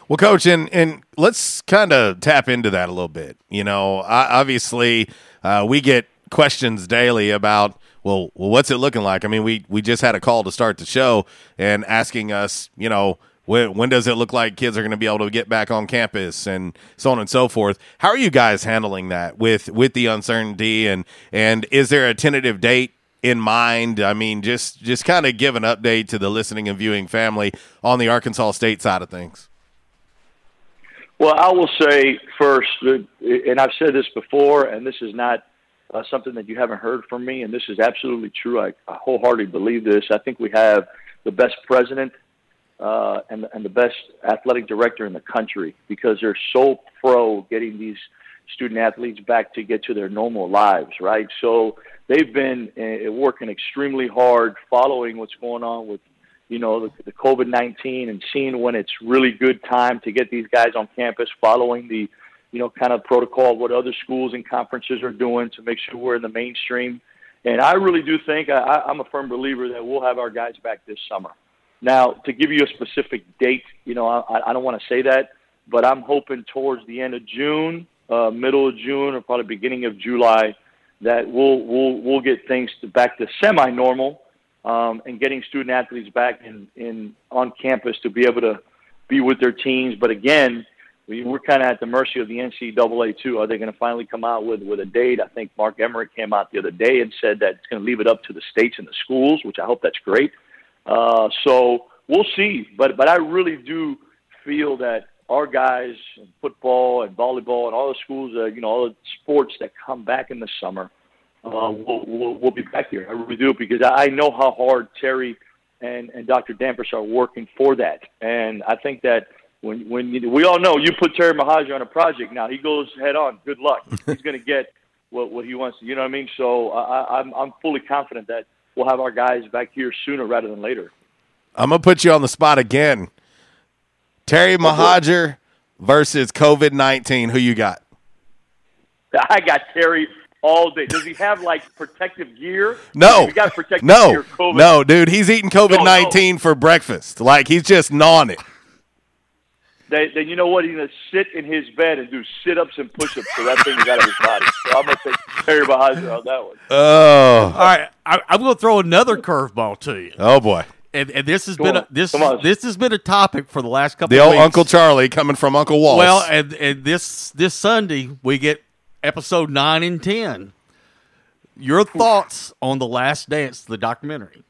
Well, coach, and and let's kind of tap into that a little bit. You know, obviously, uh, we get questions daily about well, well, what's it looking like? I mean, we we just had a call to start the show and asking us, you know, when, when does it look like kids are going to be able to get back on campus and so on and so forth? How are you guys handling that with with the uncertainty and and is there a tentative date in mind? I mean, just just kind of give an update to the listening and viewing family on the Arkansas State side of things. Well, I will say first, and I've said this before, and this is not uh, something that you haven't heard from me, and this is absolutely true. I, I wholeheartedly believe this. I think we have the best president uh, and, and the best athletic director in the country because they're so pro getting these student athletes back to get to their normal lives, right? So they've been uh, working extremely hard, following what's going on with, you know, the, the COVID nineteen, and seeing when it's really good time to get these guys on campus, following the, you know, kind of protocol what other schools and conferences are doing to make sure we're in the mainstream. And I really do think I, I'm a firm believer that we'll have our guys back this summer. Now, to give you a specific date, you know, I, I don't want to say that, but I'm hoping towards the end of June, uh, middle of June, or probably beginning of July, that we'll we'll we'll get things to back to semi-normal, um, and getting student athletes back in in on campus to be able to be with their teams. But again, we, we're kind of at the mercy of the NCAA too. Are they going to finally come out with with a date? I think Mark Emmert came out the other day and said that it's going to leave it up to the states and the schools, which I hope that's great. Uh, so we'll see. But but I really do feel that our guys in football and volleyball and all the schools, uh, you know, all the sports that come back in the summer, uh, we'll, we'll, we'll be back here. I really do because I know how hard Terry and, and Dr. Damphousse are working for that. And I think that when when you, we all know you put Terry Mohajir on a project now, he goes head on. Good luck. He's going to get what what he wants. You know what I mean? So I, I'm I'm fully confident that we'll have our guys back here sooner rather than later. I'm gonna put you on the spot again. Terry oh, Mohajir versus COVID nineteen. Who you got? I got Terry all day. Does he have like protective gear? No, he got protective no, gear. COVID. no, dude. He's eating COVID nineteen no, no. for breakfast. Like he's just gnawing it. Then, then you know what? He's gonna sit in his bed and do sit ups and push ups so that thing's out of his body. So I'm gonna take Terry Mohajir on that one. Oh, all right. I, I'm gonna throw another curveball to you. Oh boy and, and this has Come been a, this this has been a topic for the last couple. The of old weeks. Uncle Charlie coming from Uncle Walt. Well, and and this this Sunday we get episode nine and ten. Your thoughts on the Last Dance, the documentary?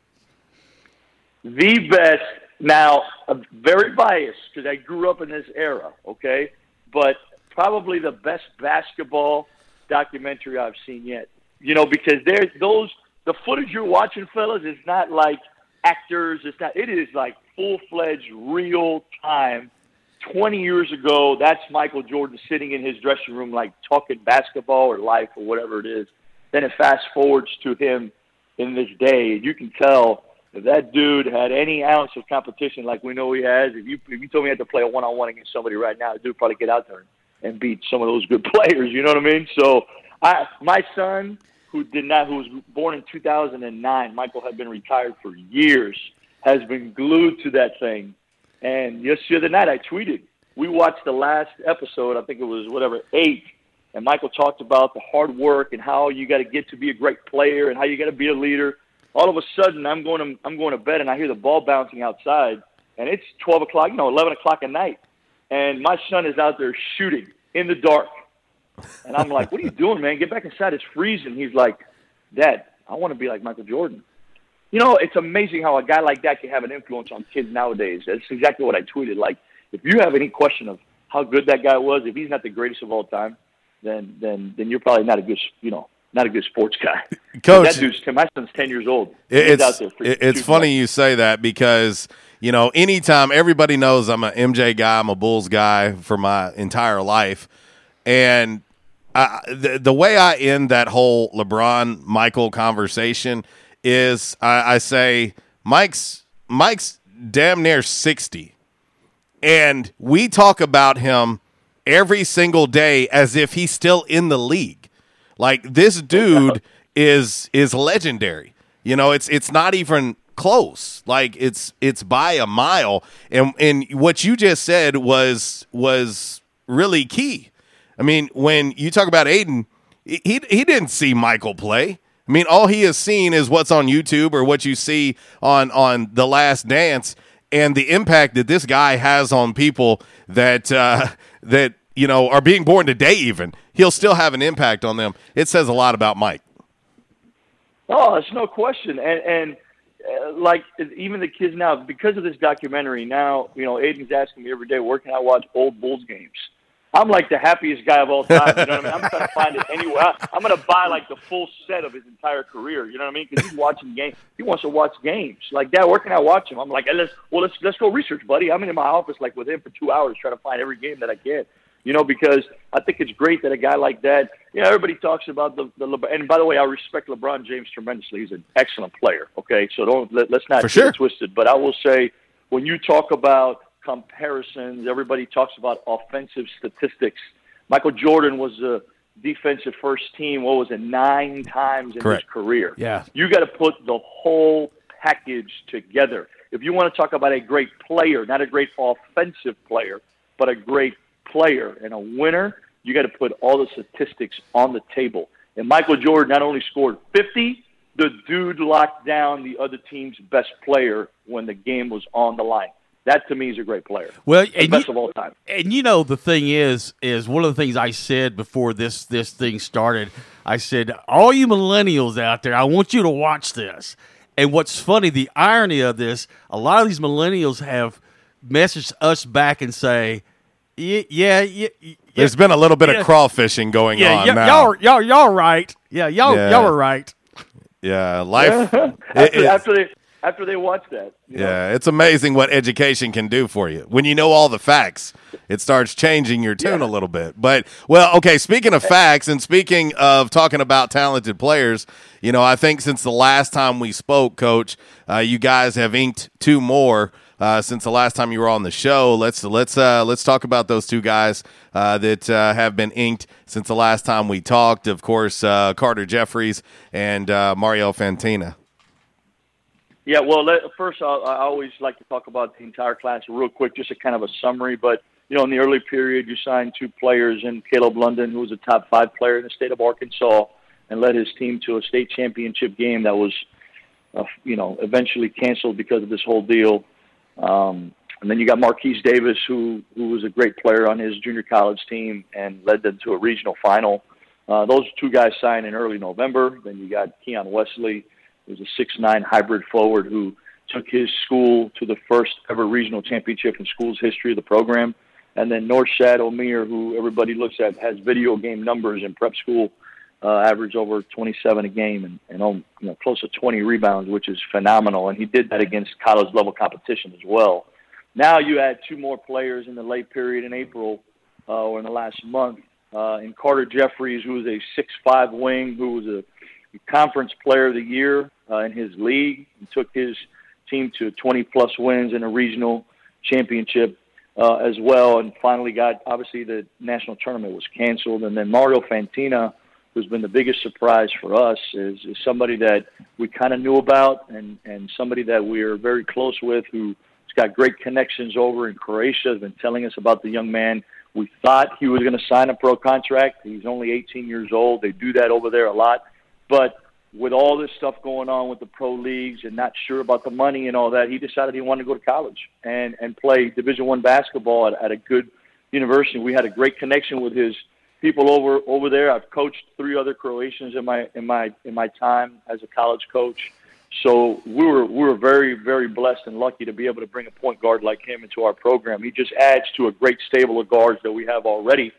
The best. Now, I'm very biased because I grew up in this era. Okay, but probably the best basketball documentary I've seen yet. You know, because there's those the footage you're watching, fellas, is not like actors. It's not. It is like full fledged, real time. Twenty years ago, that's Michael Jordan sitting in his dressing room, like talking basketball or life or whatever it is. Then it fast forwards to him in this day, and you can tell if that dude had any ounce of competition like we know he has. If you if you told me I had to play a one on one against somebody right now, dude probably get out there and beat some of those good players. You know what I mean? So I my son who did not, who was born in 2009. Michael had been retired for years, has been glued to that thing. And just the other night, I tweeted, we watched the last episode. I think it was whatever eight, and Michael talked about the hard work and how you got to get to be a great player and how you got to be a leader. All of a sudden, I'm going to I'm going to bed and I hear the ball bouncing outside, and it's 12 o'clock, you know, 11 o'clock at night, and my son is out there shooting in the dark and I'm like, what are you doing, man? Get back inside. It's freezing. He's like, Dad, I want to be like Michael Jordan. You know, it's amazing how a guy like that can have an influence on kids nowadays. That's exactly what I tweeted. Like, if you have any question of how good that guy was, if he's not the greatest of all time, then then then you're probably not a good, you know, not a good sports guy. Coach, that dude's my son's ten years old. It's it's funny you say that because you know anytime everybody knows I'm an MJ guy, I'm a Bulls guy for my entire life, and the, the way I end that whole LeBron Michael conversation is I, I say Mike's Mike's damn near sixty, and we talk about him every single day as if he's still in the league. Like this dude is is legendary. You know, it's it's not even close. Like it's it's by a mile. And and what you just said was was really key. I mean, when you talk about Aiden, he he didn't see Michael play. I mean, all he has seen is what's on YouTube or what you see on on The Last Dance, and the impact that this guy has on people that uh, that you know are being born today. Even he'll still have an impact on them. It says a lot about Mike. Oh, it's no question, and and uh, like even the kids now, because of this documentary, now you know Aiden's asking me every day, where can I watch old Bulls games? I'm like the happiest guy of all time. You know what I mean? I'm trying to find it anywhere. I'm going to buy like the full set of his entire career. You know what I mean? Because he's watching games. He wants to watch games. Like, Dad, where can I watch him? I'm like, hey, let's well, let's let's go research, buddy. I'm in my office like with him for two hours trying to find every game that I can. You know, because I think it's great that a guy like that. You know, everybody talks about the the LeBron. And by the way, I respect LeBron James tremendously. He's an excellent player. Okay, so don't let, let's not For get sure. it twisted. But I will say, when you talk about comparisons, everybody talks about offensive statistics. Michael Jordan was a defensive first team. What was it? Nine times in Correct. his career. Yeah. You got to put the whole package together. If you want to talk about a great player, not a great offensive player, but a great player and a winner, you got to put all the statistics on the table. And Michael Jordan not only scored 50, the dude locked down the other team's best player when the game was on the line. That to me is a great player. Well, and best you- of all time. And you know the thing is, is one of the things I said before this this thing started. I said, all you millennials out there, I want you to watch this. And what's funny, the irony of this, a lot of these millennials have messaged us back and say, "Yeah, yeah, yeah." yeah There's been a little bit yeah, of crawfishing going yeah, on y- now. y'all, y'all, y'all right. Yeah, y'all, Yeah. y'all are right. yeah, life. after, it- it- after they after they watch that. you know? yeah, it's amazing what education can do for you. When you know all the facts, it starts changing your tune a little bit. But well, okay. Speaking of facts, and speaking of talking about talented players, you know, I think since the last time we spoke, Coach, uh, you guys have inked two more. Uh, since the last time you were on the show, let's let's uh, let's talk about those two guys uh, that uh, have been inked since the last time we talked. Of course, uh, Carter Jeffries and uh, Mario Fantina. Yeah, well, let, first, I, I always like to talk about the entire class real quick, just a kind of a summary. But you know, in the early period, you signed two players, and Caleb London, who was a top five player in the state of Arkansas, and led his team to a state championship game that was, uh, you know, eventually canceled because of this whole deal. Um, and then you got Marquise Davis, who who was a great player on his junior college team and led them to a regional final. Uh, those two guys signed in early November. Then you got Keon Wesley, who's a six-nine hybrid forward who took his school to the first ever regional championship in school's history of the program. And then Norchad Omier, who everybody looks at, has video game numbers in prep school, uh, average over 27 a game and, and um, you know, close to 20 rebounds, which is phenomenal. And he did that against college level competition as well. Now you add two more players in the late period in April uh, or in the last month. Uh, and Carter Jeffries, who was a six-five wing, who was a conference player of the year uh, in his league, and took his team to 20-plus wins in a regional championship uh, as well. And finally got, obviously, the national tournament was canceled. And then Mario Fantina, who's been the biggest surprise for us, is, is somebody that we kind of knew about and, and somebody that we're very close with who's got great connections over in Croatia, has been telling us about the young man. We thought he was going to sign a pro contract. He's only 18 years old. They do that over there a lot. But with all this stuff going on with the pro leagues and not sure about the money and all that, he decided he wanted to go to college and and play Division One basketball at, at a good university. We had a great connection with his people over over there. I've coached three other Croatians in my in my in my time as a college coach. So we were we were very very blessed and lucky to be able to bring a point guard like him into our program. He just adds to a great stable of guards that we have already.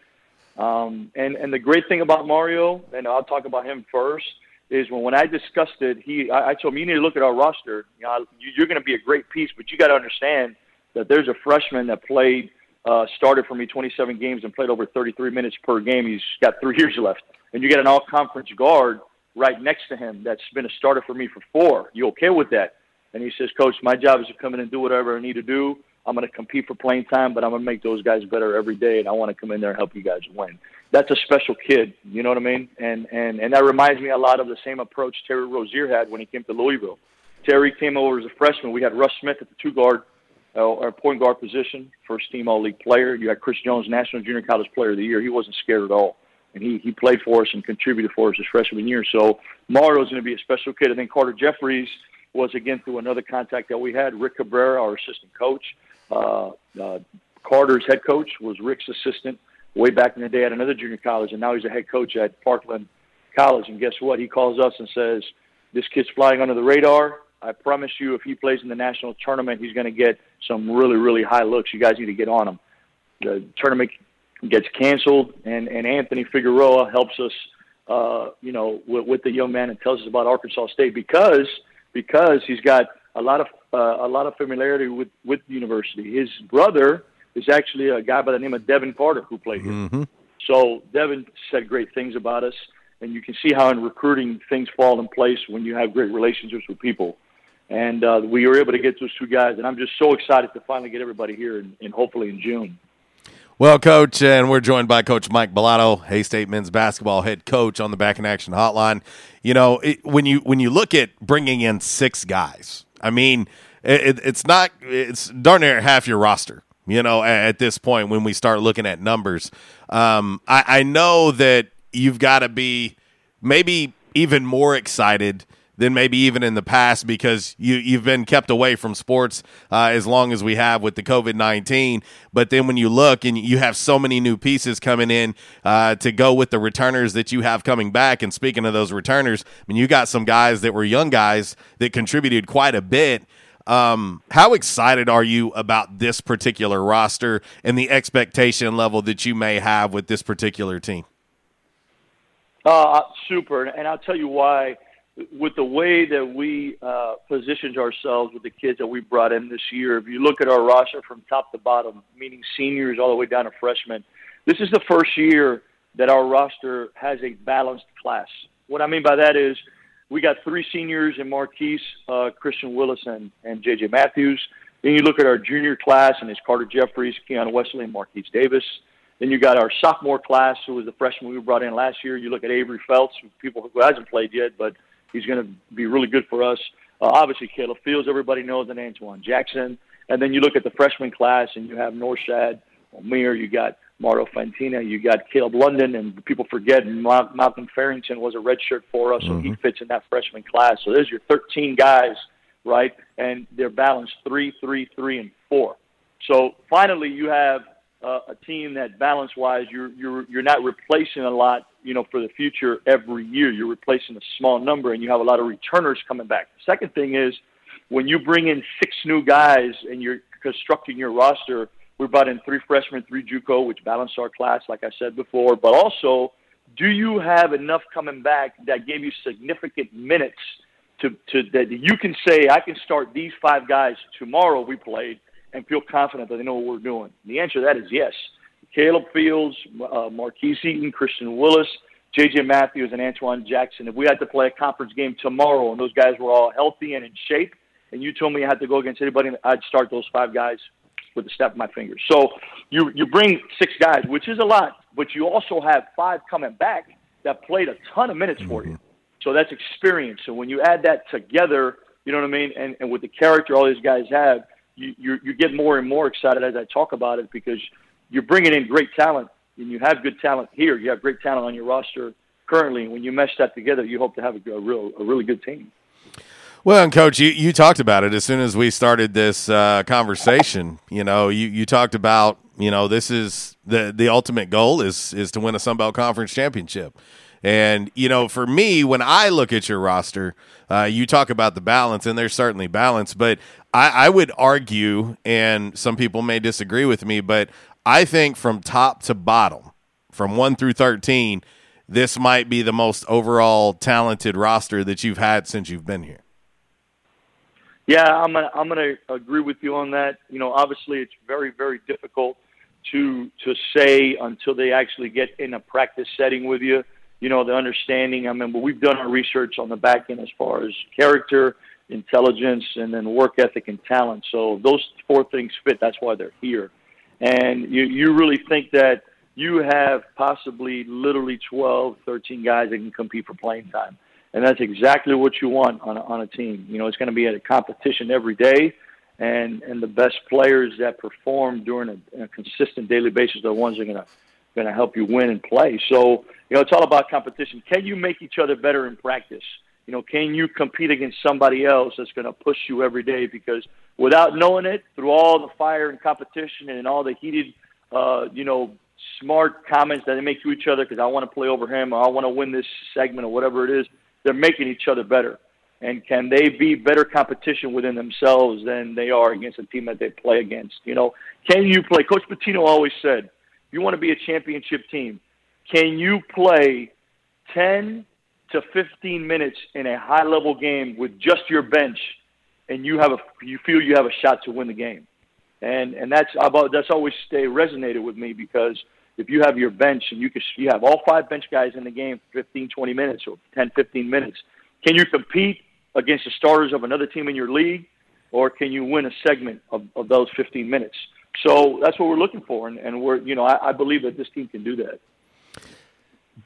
Um, and and the great thing about Mario, and I'll talk about him first, is when when I discussed it, he I, I told him you need to look at our roster. You know, you, you're going to be a great piece, but you got to understand that there's a freshman that played uh, started for me 27 games and played over 33 minutes per game. He's got three years left, and you got an all-conference guard right next to him that's been a starter for me for four. You okay with that? And he says, Coach, my job is to come in and do whatever I need to do. I'm going to compete for playing time, but I'm going to make those guys better every day, and I want to come in there and help you guys win. That's a special kid, you know what I mean? And and and that reminds me a lot of the same approach Terry Rozier had when he came to Louisville. Terry came over as a freshman. We had Russ Smith at the two guard uh, or point guard position, first team All League player. You had Chris Jones, National Junior College Player of the Year. He wasn't scared at all, and he he played for us and contributed for us his freshman year. So Mario's going to be a special kid. I think Carter Jeffries was again through another contact that we had. Rick Cabrera, our assistant coach, uh, uh, Carter's head coach was Rick's assistant way back in the day at another junior college, and now he's a head coach at Parkland College. And guess what? He calls us and says, "This kid's flying under the radar. I promise you, if he plays in the national tournament, he's going to get some really, really high looks. You guys need to get on them. The tournament gets canceled, and and Anthony Figueroa helps us, uh, you know, with, with the young man and tells us about Arkansas State because because he's got a lot of uh, a lot of familiarity with with the university. His brother is actually a guy by the name of Devin Carter who played here. Mm-hmm. So Devin said great things about us, and you can see how in recruiting things fall in place when you have great relationships with people. And uh, we were able to get those two guys, and I'm just so excited to finally get everybody here, and, and hopefully in June. Well, coach, and we're joined by Coach Mike Balado, A State men's basketball head coach on the Back in Action Hotline. You know, it, when you when you look at bringing in six guys, I mean, it, it's not it's darn near half your roster. You know, at, at this point when we start looking at numbers, um, I, I know that you've got to be maybe even more excited than maybe even in the past because you you've been kept away from sports uh, as long as we have with the COVID nineteen. But then when you look and you have so many new pieces coming in uh, to go with the returners that you have coming back. And speaking of those returners, I mean you got some guys that were young guys that contributed quite a bit. Um, how excited are you about this particular roster and the expectation level that you may have with this particular team? Uh, super, and I'll tell you why. With the way that we uh, positioned ourselves with the kids that we brought in this year, if you look at our roster from top to bottom, meaning seniors all the way down to freshmen, this is the first year that our roster has a balanced class. What I mean by that is we got three seniors in Marquise, uh, Christian Willis, and, and J.J. Matthews. Then you look at our junior class, and it's Carter Jeffries, Keon Wesley, and Marquise Davis. Then you got our sophomore class, who was the freshman we brought in last year. You look at Avery who people who hasn't played yet, but he's going to be really good for us. Uh, obviously, Caleb Fields, everybody knows, and Antoine Jackson. And then you look at the freshman class, and you have Norchad, Omier, you got Mario Fantina, you got Caleb London, and people forget Ma- Malcolm Farrington was a redshirt for us, so he fits in that freshman class. So there's your 13 guys, right? And they're balanced three, three, three, and four. So finally, you have uh, a team that balance-wise, you're you're you're not replacing a lot, you know, for the future every year. You're replacing a small number, and you have a lot of returners coming back. The second thing is when you bring in six new guys and you're constructing your roster. We brought in three freshmen, three JUCO, which balanced our class, like I said before. But also, do you have enough coming back that gave you significant minutes to, to that you can say I can start these five guys tomorrow we played and feel confident that they know what we're doing? The answer to that is yes. Caleb Fields, uh, Marquise Eaton, Christian Willis, J.J. Matthews, and Antoine Jackson. If we had to play a conference game tomorrow and those guys were all healthy and in shape, and you told me I had to go against anybody, I'd start those five guys with the snap of my fingers. So you you bring six guys, which is a lot, but you also have five coming back that played a ton of minutes for you. So that's experience. So when you add that together, you know what I mean, and, and with the character all these guys have, you, you get more and more excited as I talk about it because you're bringing in great talent, and you have good talent here. You have great talent on your roster currently. And when you mesh that together, you hope to have a, a real a really good team. Well, and coach, you, you talked about it as soon as we started this uh, conversation. You know, you, you talked about you know this is the the ultimate goal is is to win a Sun Belt Conference championship. And you know, for me, when I look at your roster, uh, you talk about the balance, and there's certainly balance. But I, I would argue, and some people may disagree with me, but I think from top to bottom, from one through thirteen, this might be the most overall talented roster that you've had since you've been here. Yeah, I'm gonna, I'm going to agree with you on that. You know, obviously it's very very difficult to to say until they actually get in a practice setting with you. You know, the understanding. I mean, but we've done our research on the back end as far as character, intelligence, and then work ethic and talent. So those four things fit. That's why they're here. And you, you really think that you have possibly literally 12, 13 guys that can compete for playing time. And that's exactly what you want on a, on a team. You know, it's going to be at a competition every day. And, and the best players that perform during a, a consistent daily basis are the ones that are going to going to help you win and play. So, you know, it's all about competition. Can you make each other better in practice? You know, can you compete against somebody else that's going to push you every day? Because without knowing it, through all the fire and competition and all the heated, uh, you know, smart comments that they make to each other because I want to play over him or I want to win this segment or whatever it is, they're making each other better. And can they be better competition within themselves than they are against a team that they play against? You know, can you play? Coach Pitino always said, you want to be a championship team, can you play 10 to 15 minutes in a high level game with just your bench and you have a you feel you have a shot to win the game? And and that's about that's always stay resonated with me because if you have your bench and you can you have all five bench guys in the game for 15 20 minutes or 10 15 minutes, can you compete against the starters of another team in your league or can you win a segment of, of those 15 minutes? So that's what we're looking for, and, and we're you know I, I believe that this team can do that.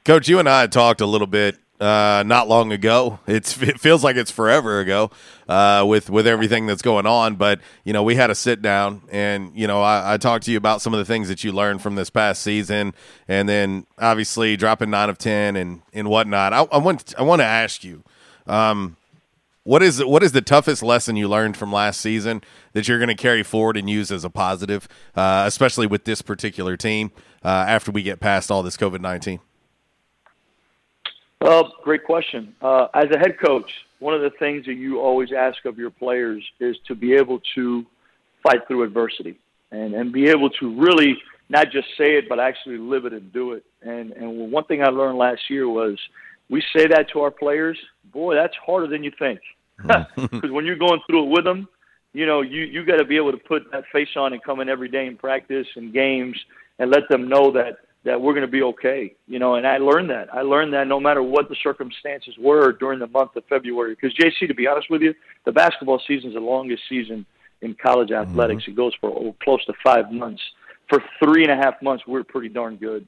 Coach, you and I talked a little bit uh, not long ago. It's it feels like it's forever ago uh, with with everything that's going on. But you know, we had a sit down, and you know, I, I, talked to you about some of the things that you learned from this past season, and then obviously dropping nine of ten and and whatnot. I, I want I want to ask you. Um, what is what is the toughest lesson you learned from last season that you're going to carry forward and use as a positive, uh, especially with this particular team uh, after we get past all this COVID nineteen? Well, great question. Uh, as a head coach, one of the things that you always ask of your players is to be able to fight through adversity and, and be able to really not just say it, but actually live it and do it. And, and one thing I learned last year was we say that to our players. Boy, that's harder than you think. Because when you're going through it with them, you know, you, you got to be able to put that face on and come in every day in practice and games and let them know that that we're going to be okay. You know, and I learned that. I learned that no matter what the circumstances were during the month of February. Because JC, to be honest with you, the basketball season is the longest season in college athletics. Mm-hmm. It goes for oh, close to five months. For three and a half months, we we're pretty darn good,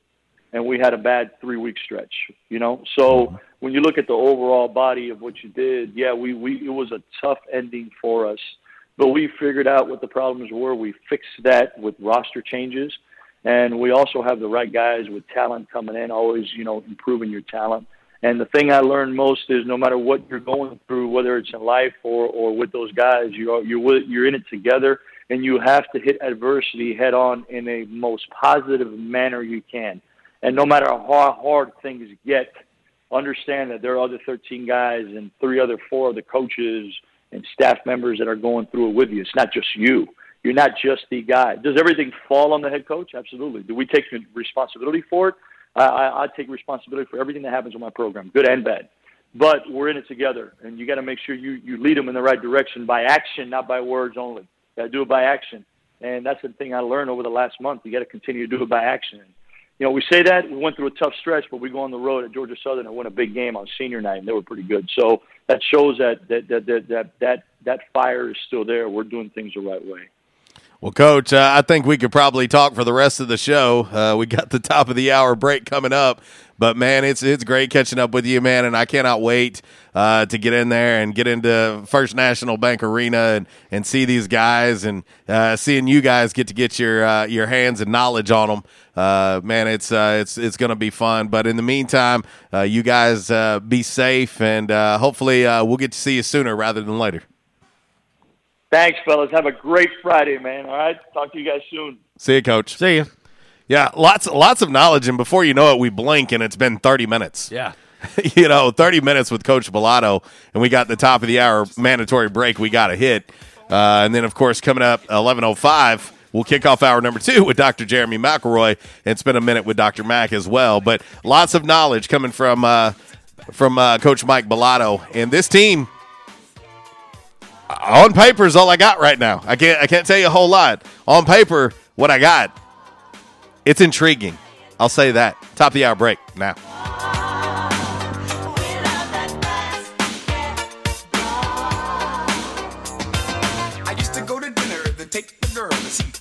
and we had a bad three week stretch. You know, so when you look at the overall body of what you did, yeah, we we it was a tough ending for us. But we figured out what the problems were. We fixed that with roster changes and we also have the right guys with talent coming in, always, you know, improving your talent. And the thing I learned most is no matter what you're going through, whether it's in life or, or with those guys, you are, you're, with, you're in it together and you have to hit adversity head on in a most positive manner you can. And no matter how hard things get, understand that there are other 13 guys and three other, four other coaches and staff members that are going through it with you. It's not just you. You're not just the guy. Does everything fall on the head coach? Absolutely. Do we take responsibility for it? I, I, I take responsibility for everything that happens in my program, good and bad. But we're in it together, and you got to make sure you, you lead them in the right direction by action, not by words only. Got to do it by action, and that's the thing I learned over the last month. You got to continue to do it by action. You know, we say that we went through a tough stretch, but we go on the road at Georgia Southern and win a big game on senior night, and they were pretty good. So that shows that that that that that that, that fire is still there. We're doing things the right way. Well, Coach, uh, I think we could probably talk for the rest of the show. Uh, we got the top of the hour break coming up, but man, it's it's great catching up with you, man, and I cannot wait uh, to get in there and get into First National Bank Arena and, and see these guys and uh, seeing you guys get to get your uh, your hands and knowledge on them. Uh, man, it's it's it's going to be fun. But in the meantime, you guys be safe, and hopefully we'll get to see you sooner rather than later. Thanks, fellas. Have a great Friday, man. All right. Talk to you guys soon. See you, Coach. See you. Yeah, lots lots of knowledge, and before you know it, we blink and it's been thirty minutes. Yeah. you know, 30 minutes with Coach Balado, and we got the top of the hour mandatory break we got to hit. Uh, and then, of course, coming up 11.05, we'll kick off hour number two with Dr. Jeremy McElroy and spend a minute with Dr. Mac as well. But lots of knowledge coming from uh, from uh, Coach Mike Balado. And this team – on paper is all I got right now. I can't I can't tell you a whole lot. On paper, what I got, it's intriguing. I'll say that. Top of the hour break now.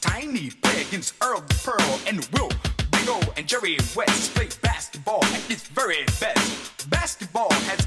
Tiny Earl the Pearl, and Will and Jerry West play basketball at its very best. Basketball has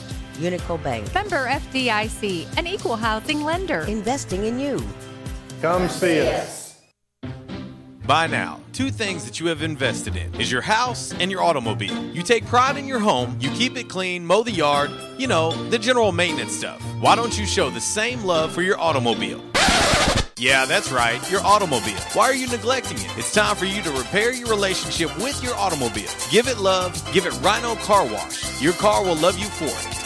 Unico Bank. Member FDIC, an equal housing lender. Investing in you. Come see us. By now, two things that you have invested in is your house and your automobile. You take pride in your home, you keep it clean, mow the yard, you know, the general maintenance stuff. Why don't you show the same love for your automobile? Yeah, that's right, your automobile. Why are you neglecting it? It's time for you to repair your relationship with your automobile. Give it love, give it Rhino Car Wash. Your car will love you for it.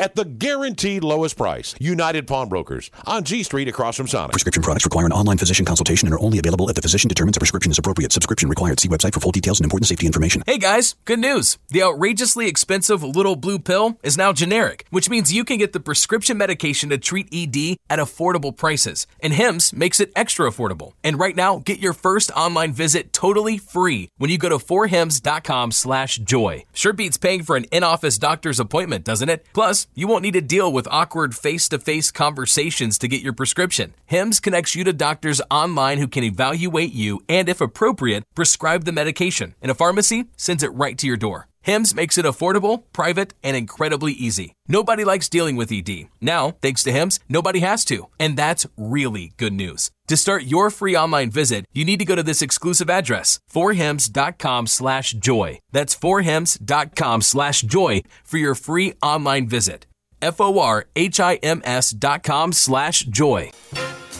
at the guaranteed lowest price. United Pawnbrokers on G Street across from Sonic. Prescription products require an online physician consultation and are only available if the physician determines a prescription is appropriate. Subscription required. See website for full details and important safety information. Hey guys, good news. The outrageously expensive little blue pill is now generic, which means you can get the prescription medication to treat ED at affordable prices. And HIMS makes it extra affordable. And right now, get your first online visit totally free when you go to forhims.com slash joy. Sure beats paying for an in-office doctor's appointment, doesn't it? Plus, you won't need to deal with awkward face-to-face conversations to get your prescription. HIMS connects you to doctors online who can evaluate you and, if appropriate, prescribe the medication. And a pharmacy sends it right to your door. HIMS makes it affordable, private, and incredibly easy. Nobody likes dealing with ED. Now, thanks to HIMS, nobody has to. And that's really good news. To start your free online visit, you need to go to this exclusive address, forhims.com slash joy. That's forhims.com slash joy for your free online visit. F-O-R-H-I-M-S dot com slash joy.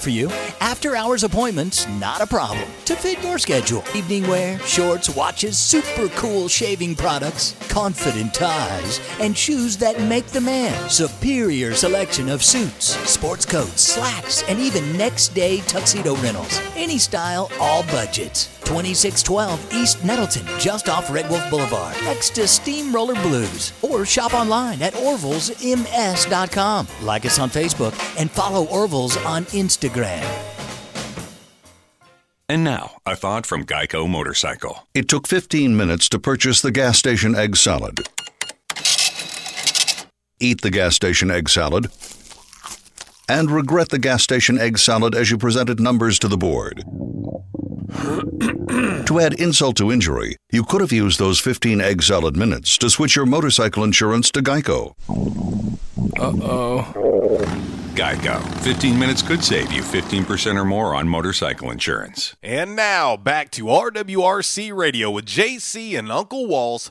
for you, after hours appointments, not a problem. To fit your schedule, evening wear, shorts, watches, super cool shaving products, confident ties, and shoes that make the man. Superior selection of suits, sports coats, slacks, and even next day tuxedo rentals. Any style, all budgets. 2612 East Nettleton, just off Red Wolf Boulevard, next to Steamroller Blues. Or shop online at orvillesms.com. Like us on Facebook and follow Orville's on Instagram. And now, a thought from Geico Motorcycle. It took 15 minutes to purchase the gas station egg salad. Eat the gas station egg salad. And regret the gas station egg salad as you presented numbers to the board. to add insult to injury, you could have used those 15 egg salad minutes to switch your motorcycle insurance to Geico. Uh oh. Geico. 15 minutes could save you 15% or more on motorcycle insurance. And now back to RWRC Radio with JC and Uncle Walls,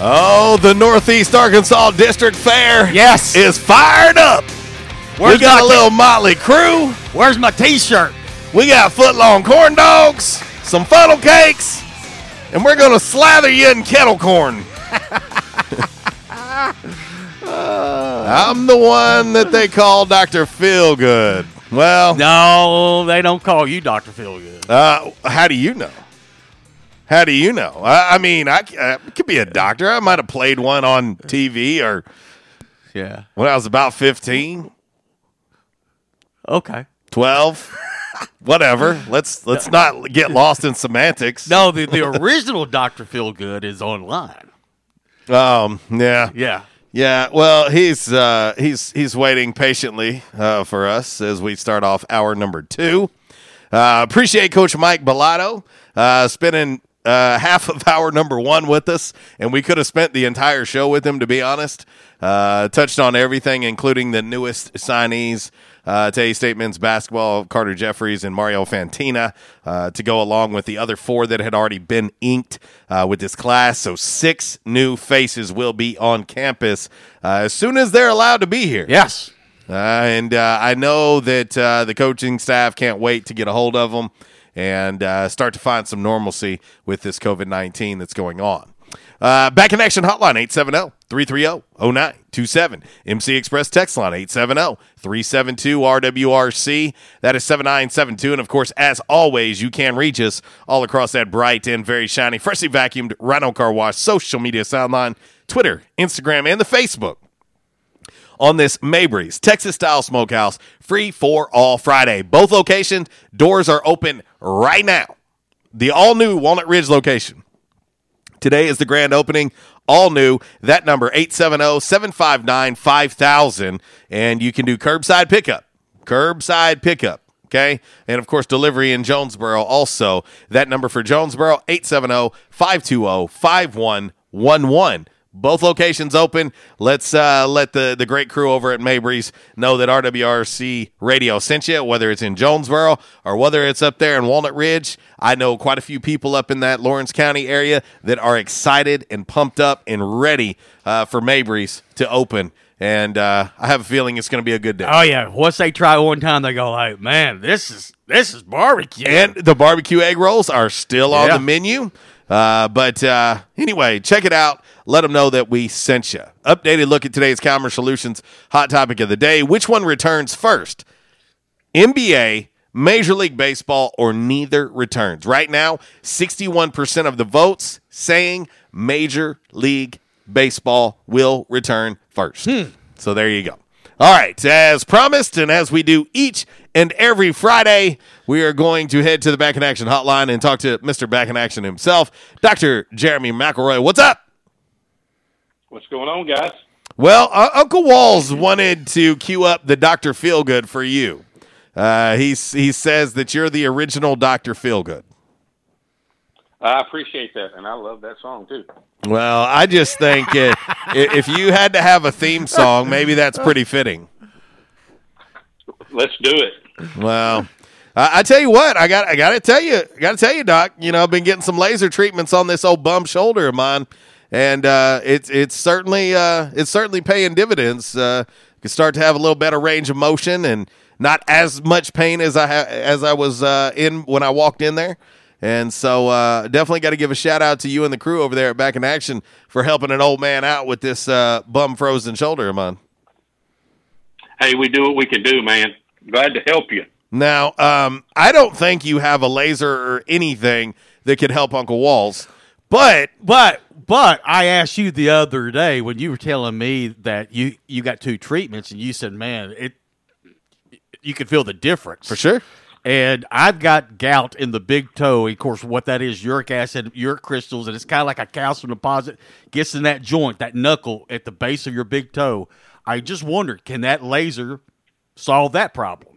Oh, the Northeast Arkansas District Fair, yes, is fired up. Where's we got a little motley crew. Where's my T-shirt? We got footlong corn dogs, some funnel cakes, and we're gonna slather you in kettle corn. I'm the one that they call Doctor Feelgood. Well, no, they don't call you Doctor Feelgood. Uh, how do you know? How do you know? I, I mean, I, I could be a doctor. I might have played one on TV or yeah when I was about fifteen. Okay, twelve, whatever. Let's let's not get lost in semantics. No, the the original Doctor Feelgood is online. Um. Yeah. Yeah. Yeah. Well, he's uh, he's he's waiting patiently uh, for us as we start off hour number two. Uh, appreciate Coach Mike Balado uh, spending uh, half of hour number one with us, and we could have spent the entire show with him, to be honest. Uh, touched on everything, including the newest signees uh, to A State men's basketball, Carter Jeffries and Mario Fantina, uh, to go along with the other four that had already been inked uh, with this class. So six new faces will be on campus uh, as soon as they're allowed to be here. Yes. Uh, and uh, I know that uh, the coaching staff can't wait to get a hold of them and uh, start to find some normalcy with this COVID 19 that's going on. Uh, back in action hotline 870 330 0927. MC Express text line 870 372 RWRC. That is 7972. And of course, as always, you can reach us all across that bright and very shiny, freshly vacuumed Rhino Car Wash social media sound line, Twitter, Instagram, and the Facebook on this Mabry's Texas style smokehouse, free for all Friday. Both locations, doors are open right now. The all new Walnut Ridge location. Today is the grand opening, all new. That number 870-759-5000 and you can do curbside pickup. Curbside pickup, okay? And of course delivery in Jonesboro also. That number for Jonesboro 870-520-5111. Both locations open. Let's uh, let the, the great crew over at Mabry's know that RWRC Radio sent you, whether it's in Jonesboro or whether it's up there in Walnut Ridge. I know quite a few people up in that Lawrence County area that are excited and pumped up and ready uh, for Mabry's to open. And uh, I have a feeling it's going to be a good day. Oh yeah, once they try one time, they go like, "Man, this is this is barbecue." And the barbecue egg rolls are still on Yeah. the menu. Uh, but uh, anyway, check it out. Let them know that we sent you. Updated look at today's Calmer Solutions hot topic of the day. Which one returns first? NBA, Major League Baseball, or neither returns? Right now, 61% of the votes saying Major League Baseball will return first. Hmm. So there you go. All right, as promised, and as we do each and every Friday, we are going to head to the Back in Action hotline and talk to Mr. Back in Action himself, Dr. Jeremy McElroy. What's up? What's going on, guys? Well, uh, Uncle Walls wanted to cue up the Dr. Feelgood for you. Uh, he's, he says that you're the original Dr. Feelgood. I appreciate that, and I love that song too. Well, I just think uh, i- if you had to have a theme song, maybe that's pretty fitting. Let's do it. Well, I, I tell you what, I got I got to tell you, got to tell you, Doc. You know, I've been getting some laser treatments on this old bum shoulder of mine, and uh, it's it's certainly uh, it's certainly paying dividends. Uh, can start to have a little better range of motion and not as much pain as I ha- as I was uh, in when I walked in there. And so, uh, definitely got to give a shout out to you and the crew over there at Back in Action for helping an old man out with this uh, bum frozen shoulder of mine. Hey, we do what we can do, man. Glad to help you. Now, um, I don't think you have a laser or anything that could help Uncle Walls, but but but I asked you the other day when you were telling me that you you got two treatments, and you said, "Man, it you could feel the difference for sure." And I've got gout in the big toe. Of course, what that is, uric acid, uric crystals, and it's kind of like a calcium deposit gets in that joint, that knuckle at the base of your big toe. I just wondered, can that laser solve that problem?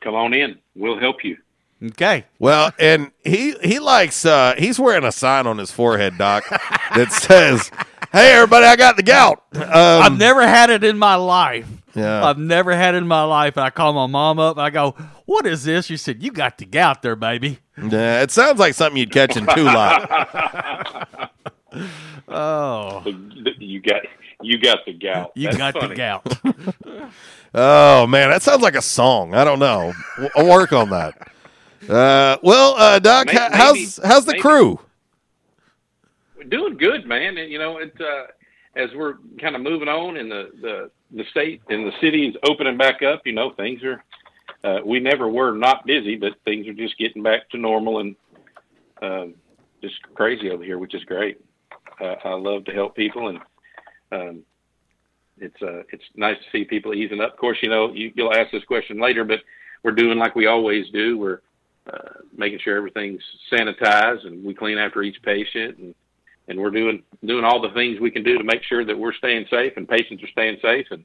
Come on in. We'll help you. Okay. Well, and he he likes uh, he's wearing a sign on his forehead, Doc, that says, "Hey, everybody, I got the gout." Um, I've never had it in my life. Yeah. I've never had it in my life. And I call my mom up and I go, What is this? She said, You got the gout there, baby. Yeah, it sounds like something you'd catch in Tula. oh. You got you got the gout. You That's got the gout. oh man, that sounds like a song. I don't know. W- I'll work on that. Uh, well, uh, Doc, Maybe- how's how's the maybe. crew? We're doing good, man. And you know, it uh, as we're kind of moving on, and the the the state and the city is opening back up. You know, things are. Uh, we never were not busy, but things are just getting back to normal and um, just crazy over here, which is great. Uh, I love to help people, and um, it's uh, it's nice to see people easing up. Of course, you know you, you'll ask this question later, but we're doing like we always do. We're uh, making sure everything's sanitized and we clean after each patient, and and we're doing doing all the things we can do to make sure that we're staying safe and patients are staying safe, and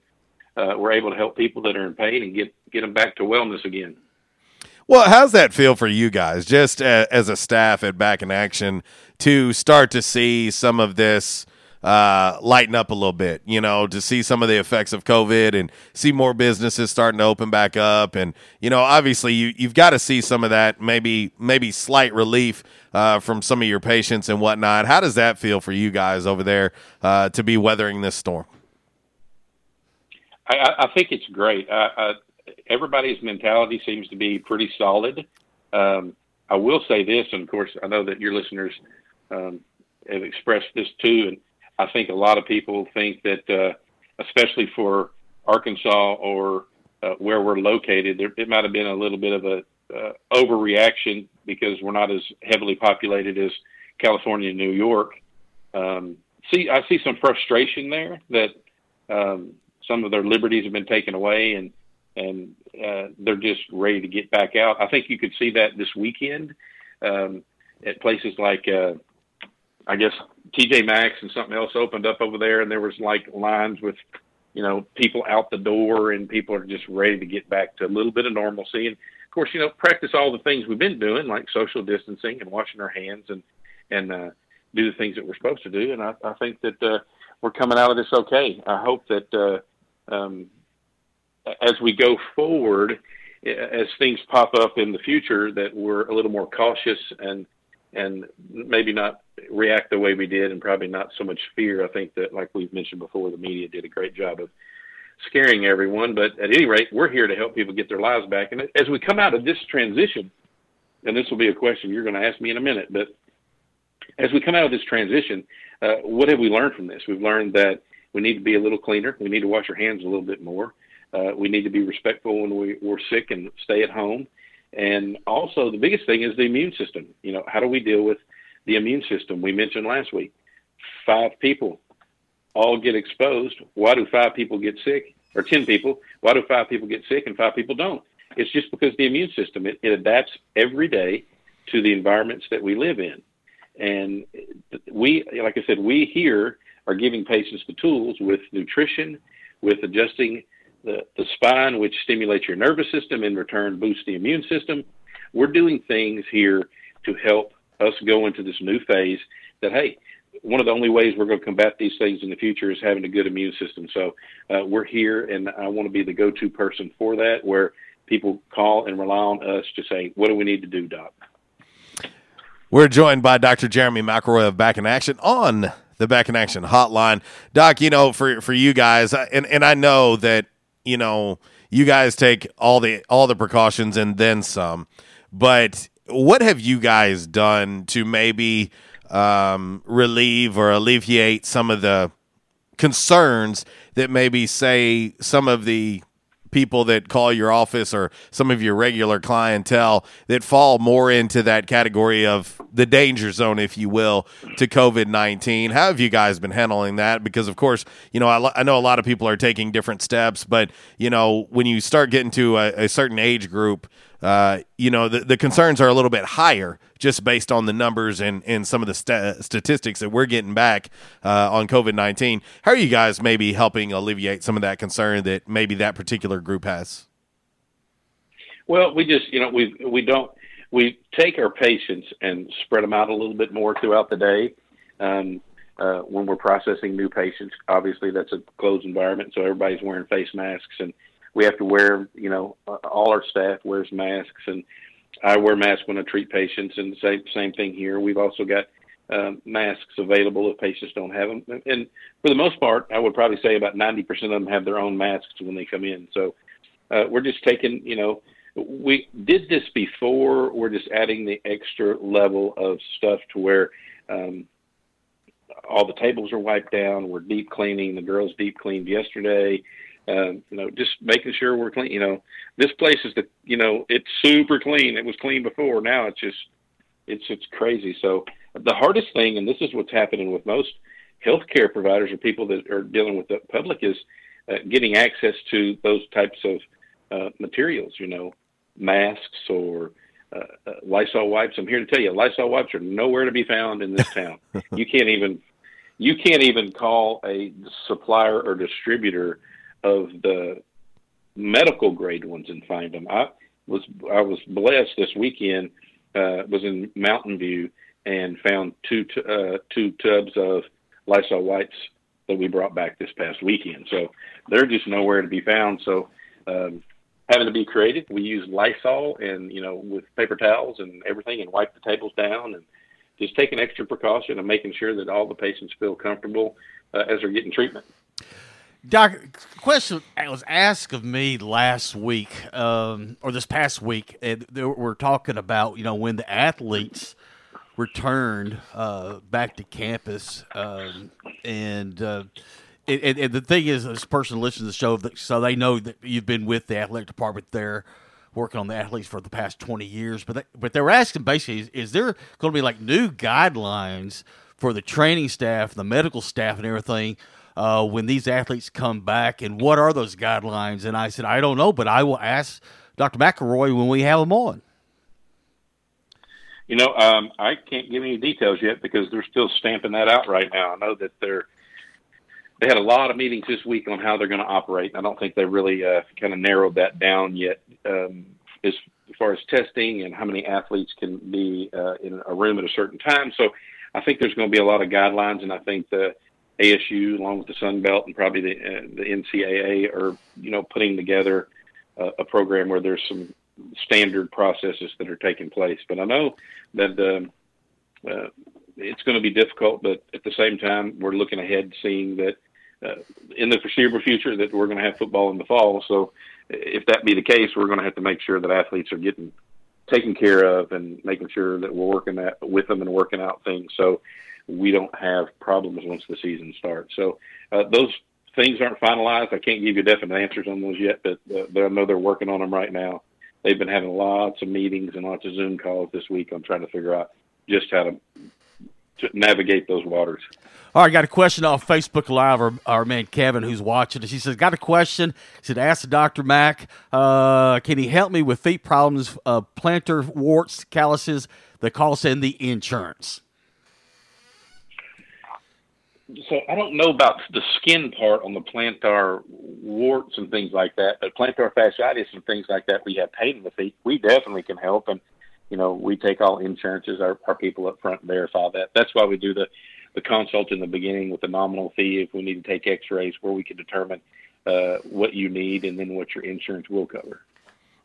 uh, we're able to help people that are in pain and get get them back to wellness again. Well, how's that feel for you guys, just as a staff at Back in Action, to start to see some of this uh, lighten up a little bit? You know, to see some of the effects of COVID and see more businesses starting to open back up, and you know, obviously, you you've got to see some of that, maybe maybe slight relief uh, from some of your patients and whatnot. How does that feel for you guys over there uh, to be weathering this storm? I, I- think it's great. Everybody's mentality seems to be pretty solid. Um, I will say this, and of course, I know that your listeners um, have expressed this too, and I think a lot of people think that, uh, especially for Arkansas or uh, where we're located, there, it might have been a little bit of a uh, overreaction because we're not as heavily populated as California and New York. Um, see, I see some frustration there that um, some of their liberties have been taken away, and and uh, they're just ready to get back out. I think you could see that this weekend um, at places like, uh, I guess TJ Maxx and something else opened up over there, and there was like lines with, you know, people out the door, and people are just ready to get back to a little bit of normalcy. And of course, you know, practice all the things we've been doing, like social distancing and washing our hands, and and uh, do the things that we're supposed to do. And I, I think that uh, we're coming out of this okay. I hope that uh, um, as we go forward, as things pop up in the future, that we're a little more cautious and and maybe not react the way we did, and probably not so much fear. I think that, like we've mentioned before, the media did a great job of scaring everyone. But at any rate, we're here to help people get their lives back. And as we come out of this transition, and this will be a question you're going to ask me in a minute, but as we come out of this transition, uh, what have we learned from this? We've learned that we need to be a little cleaner. We need to wash our hands a little bit more. Uh, we need to be respectful when we, we're sick and stay at home. And also, the biggest thing is the immune system. You know, how do we deal with the immune system? We mentioned last week five people all get exposed. Why do five people get sick? Or 10 people? Why do five people get sick and five people don't? It's just because the immune system, it, it adapts every day to the environments that we live in. And we, like I said, we here are giving patients the tools with nutrition, with adjusting the, the spine, which stimulates your nervous system, in return boosts the immune system. We're doing things here to help us go into this new phase that, hey, one of the only ways we're going to combat these things in the future is having a good immune system. So uh, we're here, and I want to be the go-to person for that, where people call and rely on us to say, "What do we need to do, Doc?" We're joined by Dr. Jeremy McElroy of Back in Action on the Back in Action hotline. Doc, you know, for for you guys, and and I know that you know you guys take all the all the precautions and then some, but what have you guys done to maybe um, relieve or alleviate some of the concerns that maybe say some of the people that call your office or some of your regular clientele that fall more into that category of the danger zone, if you will, to COVID 19. How have you guys been handling that? Because, of course, you know, I, I know a lot of people are taking different steps, but, you know, when you start getting to a, a certain age group, uh, you know, the, the concerns are a little bit higher just based on the numbers and, and some of the st- statistics that we're getting back uh, on COVID 19. How are you guys maybe helping alleviate some of that concern that maybe that particular group has? Well, we just, you know, we we don't we take our patients and spread them out a little bit more throughout the day. Um, uh, when we're processing new patients, obviously that's a closed environment, so everybody's wearing face masks and we have to wear, you know, uh, all our staff wears masks, and I wear masks when I treat patients, and same same thing here. We've also got um, masks available if patients don't have them, and for the most part, I would probably say about ninety percent of them have their own masks when they come in. So uh, we're just taking, you know, we did this before. We're just adding the extra level of stuff to where. Um, all the tables are wiped down. We're deep cleaning. The girls deep cleaned yesterday. Um, you know, just making sure we're clean. You know, this place is the, you know, it's super clean. It was clean before. Now it's just, it's it's crazy. So the hardest thing, and this is what's happening with most healthcare providers or people that are dealing with the public, is uh, getting access to those types of uh, materials. You know, masks or uh, uh, Lysol wipes. I'm here to tell you, Lysol wipes are nowhere to be found in this town. you can't even you can't even call a supplier or distributor of the medical grade ones and find them. I was I was blessed this weekend. Uh, was in Mountain View and found two t- uh, two tubs of Lysol wipes that we brought back this past weekend. So they're just nowhere to be found. So um, having to be creative, we use Lysol and you know with paper towels and everything and wipe the tables down and just taking extra precaution and making sure that all the patients feel comfortable uh, as they're getting treatment. Doc, question was asked of me last week, um, or this past week, and we're talking about you know when the athletes returned uh, back to campus, um, and, uh, and, the thing is, this person listens to the show, so they know that you've been with the athletic department there, working on the athletes for the past twenty years. But they, but they were asking basically, is, is there going to be like new guidelines for the training staff, the medical staff, and everything? Uh, when these athletes come back, and what are those guidelines? And I said, I don't know, but I will ask Dr. McElroy when we have him on. You know, um, I can't give any details yet because they're still stamping that out right now. I know that they're they had a lot of meetings this week on how they're going to operate. I don't think they really uh, kind of narrowed that down yet um, as far as testing and how many athletes can be uh, in a room at a certain time. So I think there's going to be a lot of guidelines, and I think the ASU, along with the Sun Belt and probably the uh, the NCAA, are you know putting together a, a program where there's some standard processes that are taking place. But I know that um, uh, it's going to be difficult, but at the same time, we're looking ahead, seeing that uh, in the foreseeable future that we're going to have football in the fall. So if that be the case, we're going to have to make sure that athletes are getting taken care of and making sure that we're working that with them and working out things so we don't have problems once the season starts. So uh, those things aren't finalized. I can't give you definite answers on those yet, but uh, I know they're working on them right now. They've been having lots of meetings and lots of Zoom calls this week on trying to figure out just how to, to navigate those waters. All right, got a question off Facebook Live. Our, our man Kevin, who's watching us, he says, "Got a question." He said, "Ask Doctor Mac, uh, can he help me with feet problems, uh, plantar warts, calluses The cost in the insurance?" So I don't know about the skin part on the plantar warts and things like that, but plantar fasciitis and things like that, we have pain in the feet. We definitely can help, and you know we take all insurances. Our, our people up front verify that. That's why we do the the consult in the beginning with a nominal fee if we need to take X-rays, where we can determine uh, what you need and then what your insurance will cover.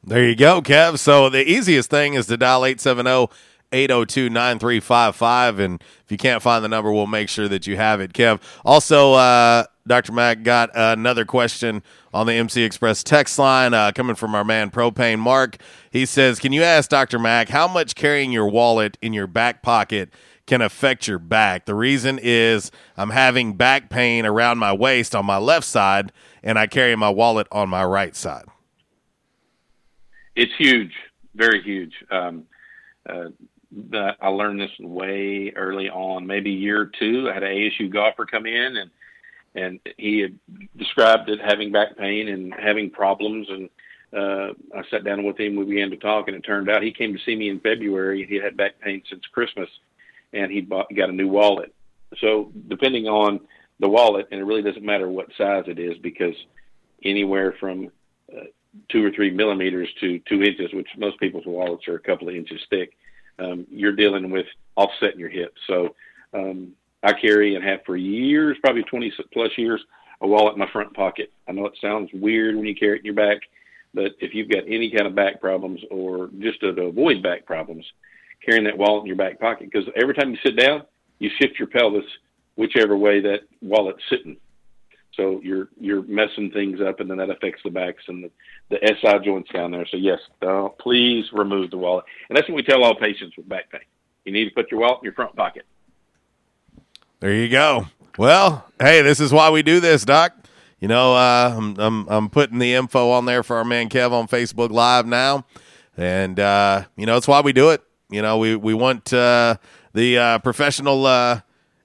There you go, Kev. So the easiest thing is to dial 870 802 9355. And if you can't find the number, we'll make sure that you have it, Kev. Also, uh, Dr. Mac got another question on the MC Express text line uh, coming from our man Propane Mark. He says, Can you ask Dr. Mac how much carrying your wallet in your back pocket can affect your back? The reason is I'm having back pain around my waist on my left side, and I carry my wallet on my right side. It's huge, very huge. Um, uh, that I learned this way early on, maybe year two. I had an ASU golfer come in and and he had described it having back pain and having problems and uh, I sat down with him. We began to talk, and it turned out he came to see me in February. He had back pain since Christmas, and he bought got a new wallet. So depending on the wallet, and it really doesn't matter what size it is, because anywhere from uh, two or three millimeters to two inches, which most people's wallets are a couple of inches thick, um, you're dealing with offsetting your hips. So um, I carry and have for years, probably 20 plus years, a wallet in my front pocket. I know it sounds weird when you carry it in your back, but if you've got any kind of back problems or just to, to avoid back problems, carrying that wallet in your back pocket, because every time you sit down, you shift your pelvis whichever way that wallet's sitting. So you're you're messing things up, and then that affects the backs and the, the SI joints down there. So yes, uh, please remove the wallet, and that's what we tell all patients with back pain. You need to put your wallet in your front pocket. There you go. Well, hey, this is why we do this, Doc. You know, uh, I'm, I'm I'm putting the info on there for our man Kev on Facebook Live now, and uh, you know it's why we do it. You know, we we want uh, the uh, professional uh,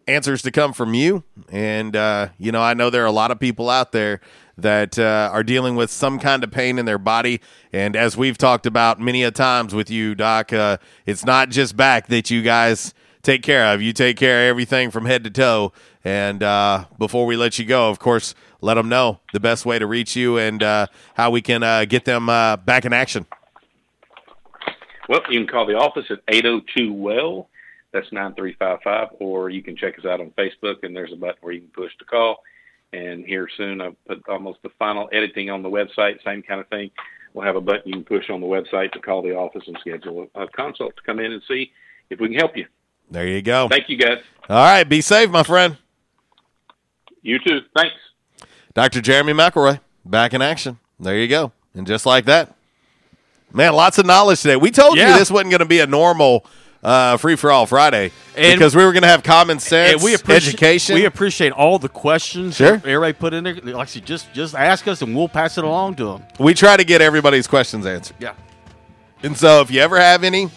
answers to come from you. And, uh, you know, I know there are a lot of people out there that uh, are dealing with some kind of pain in their body. And as we've talked about many a times with you, Doc, uh, it's not just back that you guys take care of. You take care of everything from head to toe. And uh, before we let you go, of course, let them know the best way to reach you and uh, how we can uh, get them back in action. Well, you can call the office at 802 Well. That's 9355. Or you can check us out on Facebook, and there's a button where you can push to call. And here soon, I've put almost the final editing on the website, same kind of thing. We'll have a button you can push on the website to call the office and schedule a consult to come in and see if we can help you. There you go. Thank you, guys. All right. Be safe, my friend. You too. Thanks. Dr. Jeremy McElroy, back in action. There you go. And just like that, man, lots of knowledge today. We told Yeah. you this wasn't going to be a normal uh, free for all Friday And- because we were going to have common sense, And we education. We appreciate all the questions Sure. that everybody put in there. Like just just ask us and we'll pass it along to them. we try to get everybody's questions answered. Yeah. And so if you ever have any,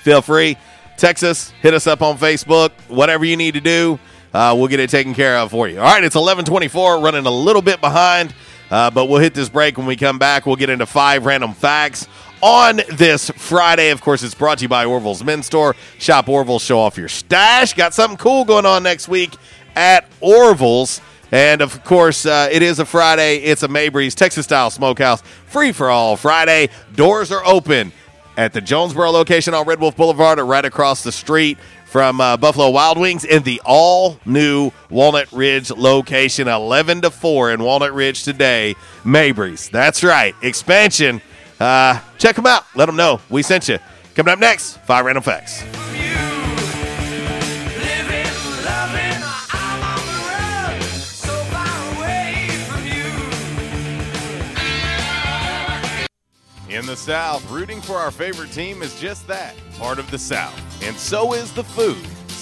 feel free. Text us, hit us up on Facebook, whatever you need to do. Uh, we'll get it taken care of for you. All right, it's 1124, running a little bit behind, uh, but we'll hit this break when we come back. We'll get into five random facts on this Friday. Of course, it's brought to you by Orville's Men's Store. Shop Orville, show off your stash. Got something cool going on next week at Orville's. And of course, uh, it is a Friday. It's a Mabry's Texas style smokehouse, free for all Friday. Doors are open at the Jonesboro location on Red Wolf Boulevard or right across the street from uh, Buffalo Wild Wings in the all new Walnut Ridge location, 11 to 4 in Walnut Ridge today. Mabry's. That's right. Expansion. Uh, check them out. Let them know we sent you. Coming up next, five random facts. In the South, rooting for our favorite team is just that part of the South. And so is the food.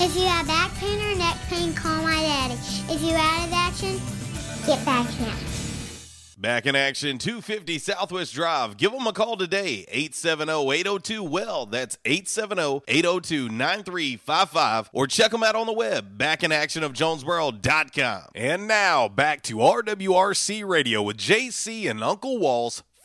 If you have back pain or neck pain, call my daddy. If you're out of action, get back now. Back in action, 250 Southwest Drive. Give them a call today, 870-802-WELL. That's 870-802-9355. Or check them out on the web, backinactionofjonesboro.com. And now, back to RWRC Radio with JC and Uncle Walls,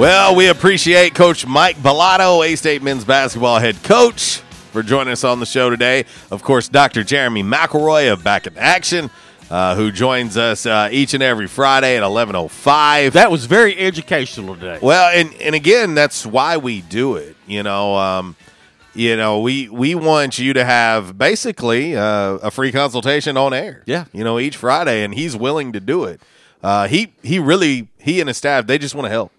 Well, we appreciate Coach Mike Balado, A State men's basketball head coach, for joining us on the show today. Of course, Dr. Jeremy McElroy of Back in Action, uh, who joins us uh, each and every Friday at 11.05. That was very educational today. Well, and, and again, that's why we do it. You know, um, you know, we we want you to have basically uh, a free consultation on air. Yeah. you know, each Friday, and he's willing to do it. Uh, he he really he and his staff they just want to help.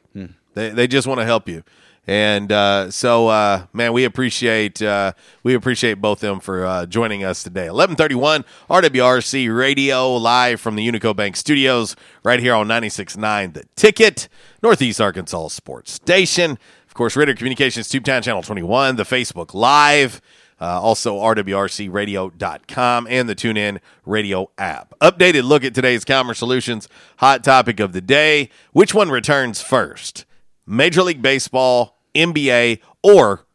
They they just want to help you. And uh, so, uh, man, we appreciate uh, we appreciate both them for uh, joining us today. Eleven thirty one RWRC Radio live from the Unico Bank Studios, right here on 96.9 The Ticket, Northeast Arkansas Sports Station. Of course, Ritter Communications Tubetown Channel twenty one, the Facebook Live. Uh, also, rwrcradio.com and the TuneIn Radio app. Updated look at today's Calmer Solutions hot topic of the day. Which one returns first? Major League Baseball, NBA, or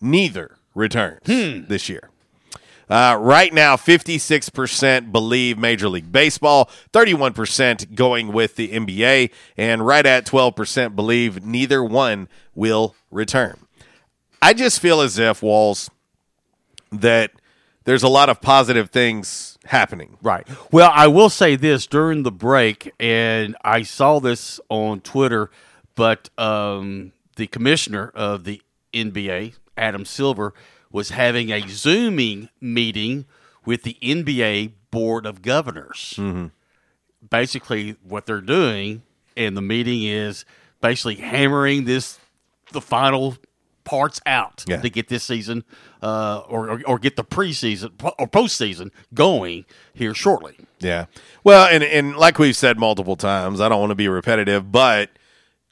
neither returns this year. Uh, right now, 56% believe Major League Baseball, 31% going with the NBA, and right at 12% believe neither one will return. I just feel as if, Walls, that there's a lot of positive things happening. Right. Well, I will say this during the break, and I saw this on Twitter, but um, the commissioner of the NBA, Adam Silver, was having a Zooming meeting with the NBA Board of Governors. Mm-hmm. Basically, what they're doing, and the meeting is basically hammering this the final parts out Yeah. to get this season uh, or, or or get the preseason or postseason going here shortly. Yeah. Well, and and like we've said multiple times, I don't want to be repetitive, but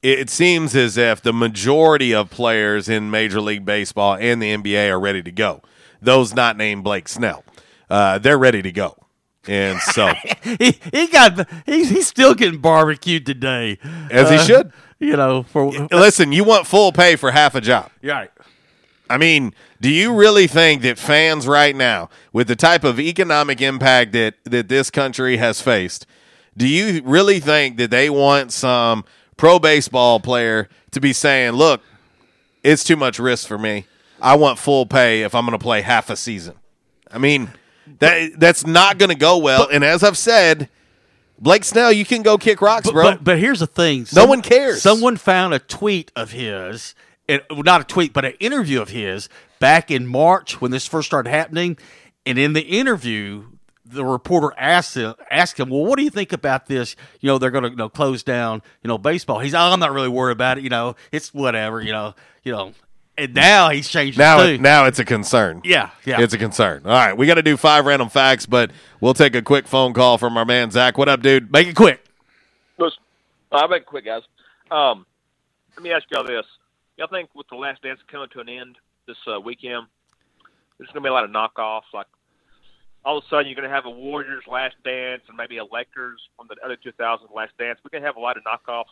it, seems as if the majority of players in Major League Baseball and the NBA are ready to go. Those not named Blake Snell, uh, they're ready to go. And so, he, he got he's, he's still getting barbecued today, as he Uh, should, You know, for listen, you want full pay for half a job. right. I mean, do you really think that fans right now, with the type of economic impact that, that this country has faced, do you really think that they want some pro baseball player to be saying, look, it's too much risk for me. I want full pay if I'm going to play half a season? I mean, that that's not going to go well. and as I've said, Blake Snell, you can go kick rocks, But, bro. but but here's the thing: No one cares. Someone found a tweet of his, and well, not a tweet, but an interview of his back in March when this first started happening. And in the interview, the reporter asked him, asked him, "Well, what do you think about this? You know, they're going to you know, close down, you know, baseball." He's, "Oh, I'm not really worried about it. You know, it's whatever. You know, you know." And now he's changed. now, it, tune. now it's a concern. Yeah, yeah. It's a concern. All right, we got to do five random facts, but we'll take a quick phone call from our man Zach. What up, dude? Make it quick. Listen, I'll make it quick, guys. Um, let me ask y'all this: Y'all think with the Last Dance coming to an end this uh, weekend, there's going to be a lot of knockoffs? Like all of a sudden, you're going to have a Warriors Last Dance and maybe a Lakers from the other 2000 Last Dance. We're going to have a lot of knockoffs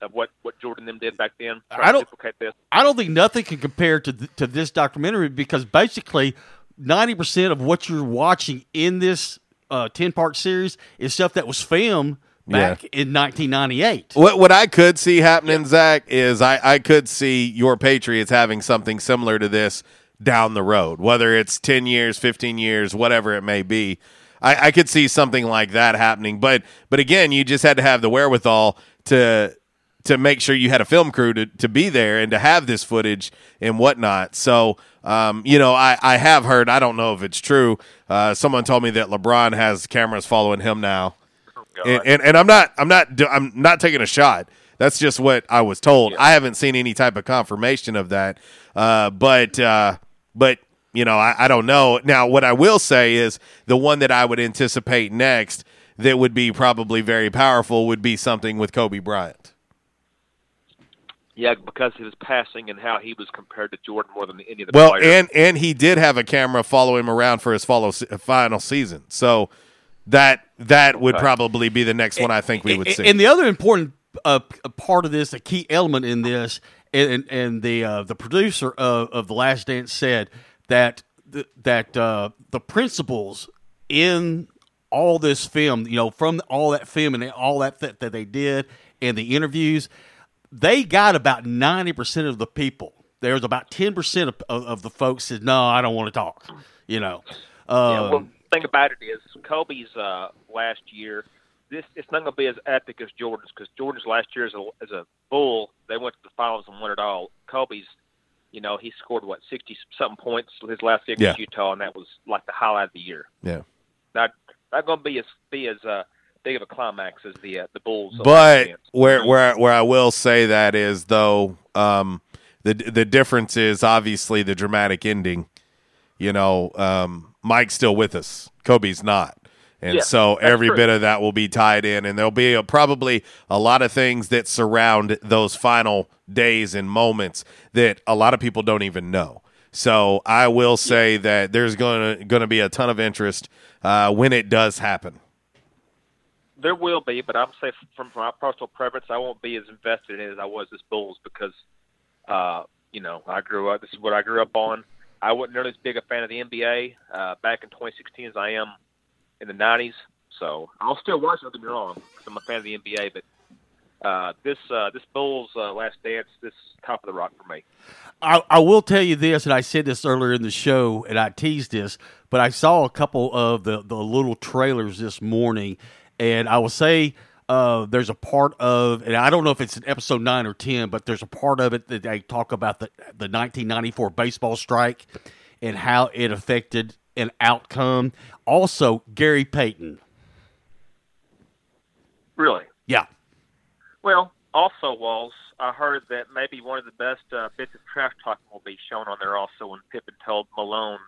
of what what Jordan them did back then. I don't- duplicate this. I don't think nothing can compare to th- to this documentary because basically ninety percent of what you're watching in this uh, ten part series is stuff that was filmed back in 1998. What what I could see happening, Zach, is I, I could see your Patriots having something similar to this down the road, whether it's ten years, fifteen years, whatever it may be. I, I could see something like that happening. But but again, you just had to have the wherewithal to to make sure you had a film crew to, to be there and to have this footage and whatnot. So, um, you know, I, I have heard, I don't know if it's true. Uh, someone told me that LeBron has cameras following him now. and, and, and I'm not, I'm not, I'm not taking a shot. That's just what I was told. I haven't seen any type of confirmation of that. Uh, but, uh, but, you know, I, I don't know. Now, what I will say is the one that I would anticipate next that would be probably very powerful would be something with Kobe Bryant. Yeah, because of his passing and how he was compared to Jordan more than any of the Well, players. and and he did have a camera follow him around for his follow, final season. So that that would Okay. probably be the next one I think we would And- see. And the other important uh, part of this, a key element in this, and and the uh, the producer of, of the Last Dance said that th- that uh, the principles in all this film, you know, from all that film and all that th- that they did and the interviews, they got about ninety percent of the people. There's about ten percent of, of, of the folks said, "No, I don't want to talk." You know, yeah, um, well, the thing about it is Kobe's uh, last year. This it's not going to be as epic as Jordan's because Jordan's last year as a as a Bull, they went to the finals and won it all. Kobe's, you know, he scored what sixty something points his last year against Yeah. Utah, and that was like the highlight of the year. yeah. Not not going to be as be as uh, big of a climax as the uh, the Bulls. But where where where I will say that is though, um, the the difference is obviously the dramatic ending. You know, um, Mike's still with us, Kobe's not, and Yeah, so every true. bit of that will be tied in, and there'll be a, probably a lot of things that surround those final days and moments that a lot of people don't even know. So I will say that there's going to going to be a ton of interest uh, when it does happen. There will be, but I'm saying from, from my personal preference, I won't be as invested in it as I was as Bulls because, uh, you know, I grew up. This is what I grew up on. I wasn't nearly as big a fan of the NBA uh, back in 2016 as I am in the 90s. So I'll still watch. Don't get me wrong, because I'm a fan of the NBA. But uh, this uh, this Bulls uh, Last Dance, this is top of the rock for me. I, I will tell you this, and I said this earlier in the show, and I teased this, but I saw a couple of the, the little trailers this morning, and I will say uh, there's a part of, and I don't know if it's in episode nine or ten, but there's a part of it that they talk about the the 1994 baseball strike and how it affected an outcome. Also, Gary Payton. Really? Yeah. Well, also, Walls, I heard that maybe one of the best uh, bits of trash talking will be shown on there also when Pippen told Malone,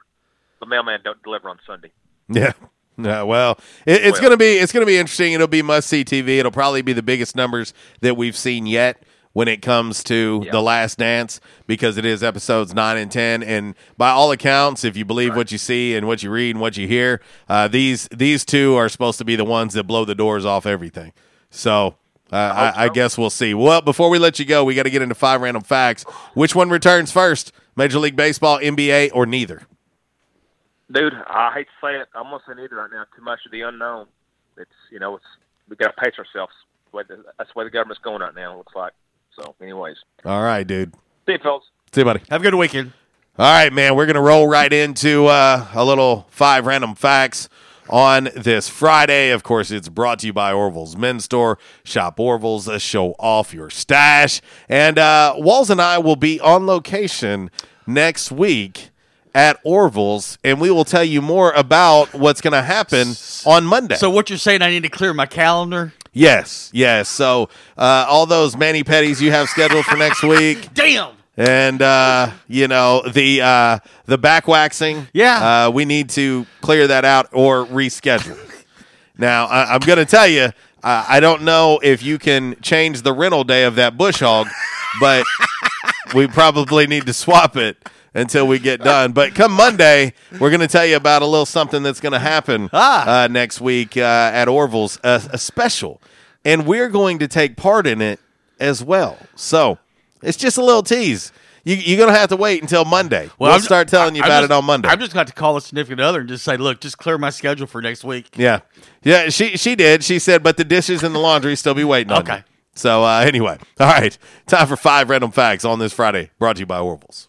the mailman don't deliver on Sunday. Yeah. Yeah, well, it, it's Well. gonna be it's gonna be interesting. It'll be must see TV. It'll probably be the biggest numbers that we've seen yet when it comes to the Last Dance because it is episodes nine and ten. And by all accounts, if you believe what you see and what you read and what you hear, uh, these these two are supposed to be the ones that blow the doors off everything. So. Uh, I, I guess we'll see. Well, before we let you go, we got to get into five random facts. Which one returns first? Major League Baseball, NBA, or neither? Dude, I hate to say it. I'm gonna say neither right now. Too much of the unknown. It's you know, it's we got to pace ourselves. That's the the, that's the way the government's going right now. It looks like. So, anyways, All right, dude. see you, fellas. See you, buddy. Have a good weekend. All right, man. We're going to roll right into uh, a little five random facts on this Friday. Of course, it's brought to you by Orville's Men's Store. Shop Orville's, uh, show off your stash. And uh, Walls and I will be on location next week at Orville's, and we will tell you more about what's going to happen on Monday. So what you're saying? I need to clear my calendar. Yes, yes. So uh, all those mani pedis you have scheduled for next week. Damn. And uh, you know the uh, the back waxing. Yeah. uh, we need to clear that out or reschedule. now I, I'm going to tell you, uh, I don't know if you can change the rental day of that bush hog, but we probably need to swap it until we get done. But come Monday, we're going to tell you about a little something that's going to happen uh, next week uh, at Orville's, a, a special, and we're going to take part in it as well. So it's just a little tease. You, you're going to have to wait until Monday. we'll I'm- start telling you I'm about just- it on Monday. I'm just going to call a significant other and just say, look, just clear my schedule for next week. Yeah, yeah. She she did. She said, but the dishes and the laundry still be waiting on Okay. me. So uh, anyway, all right. Time for five random facts on this Friday. Brought to you by Orville's.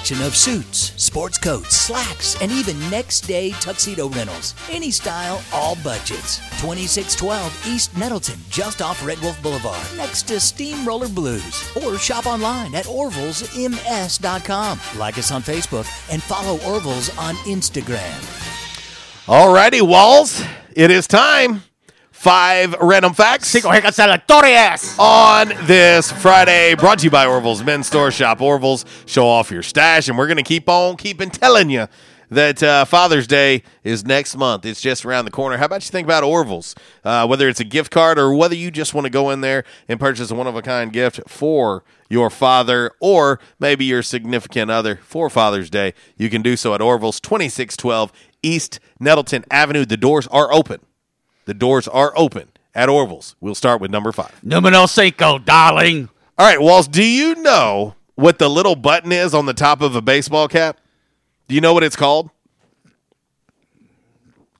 of suits, sports coats, slacks, and even next day tuxedo rentals. Any style, all budgets. 2612 East Nettleton, just off Red Wolf Boulevard, next to Steamroller Blues. Or shop online at orvillesms.com. Like us on Facebook and follow Orville's on Instagram. All righty, Walls, it is time. Five random facts on this Friday, brought to you by Orville's Men's Store. Shop Orville's, show off your stash, and we're going to keep on keeping telling you that uh, Father's Day is next month. It's just around the corner. How about you think about Orville's? Uh, whether it's a gift card or whether you just want to go in there and purchase a one of a kind gift for your father or maybe your significant other for Father's Day, you can do so at Orville's, 2612 East Nettleton Avenue. The doors are open. The doors are open at Orville's. We'll start with number five. Numero cinco, darling. All right, Walls, do you know what the little button is on the top of a baseball cap? Do you know what it's called?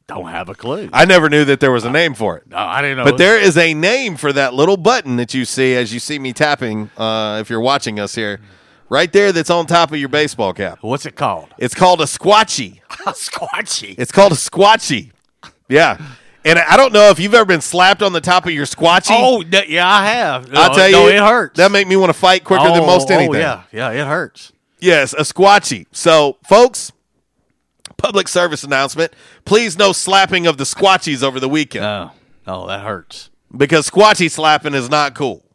Don't have a clue. I never knew that there was a name for it. No, I didn't know. But there is a name for that little button that you see as you see me tapping, uh, if you're watching us here. Right there, that's on top of your baseball cap. What's it called? It's called a squatchy. A squatchy. It's called a squatchy. Yeah. And I don't know if you've ever been slapped on the top of your squatchy. Oh, yeah, I have. I'll uh, No, tell you, no, it hurts. That make me want to fight quicker than Oh, most anything. Oh, yeah, yeah, it hurts. Yes, a squatchy. So, folks, public service announcement: please no slapping of the squatchies over the weekend. Oh, oh, that hurts. because squatchy slapping is not cool.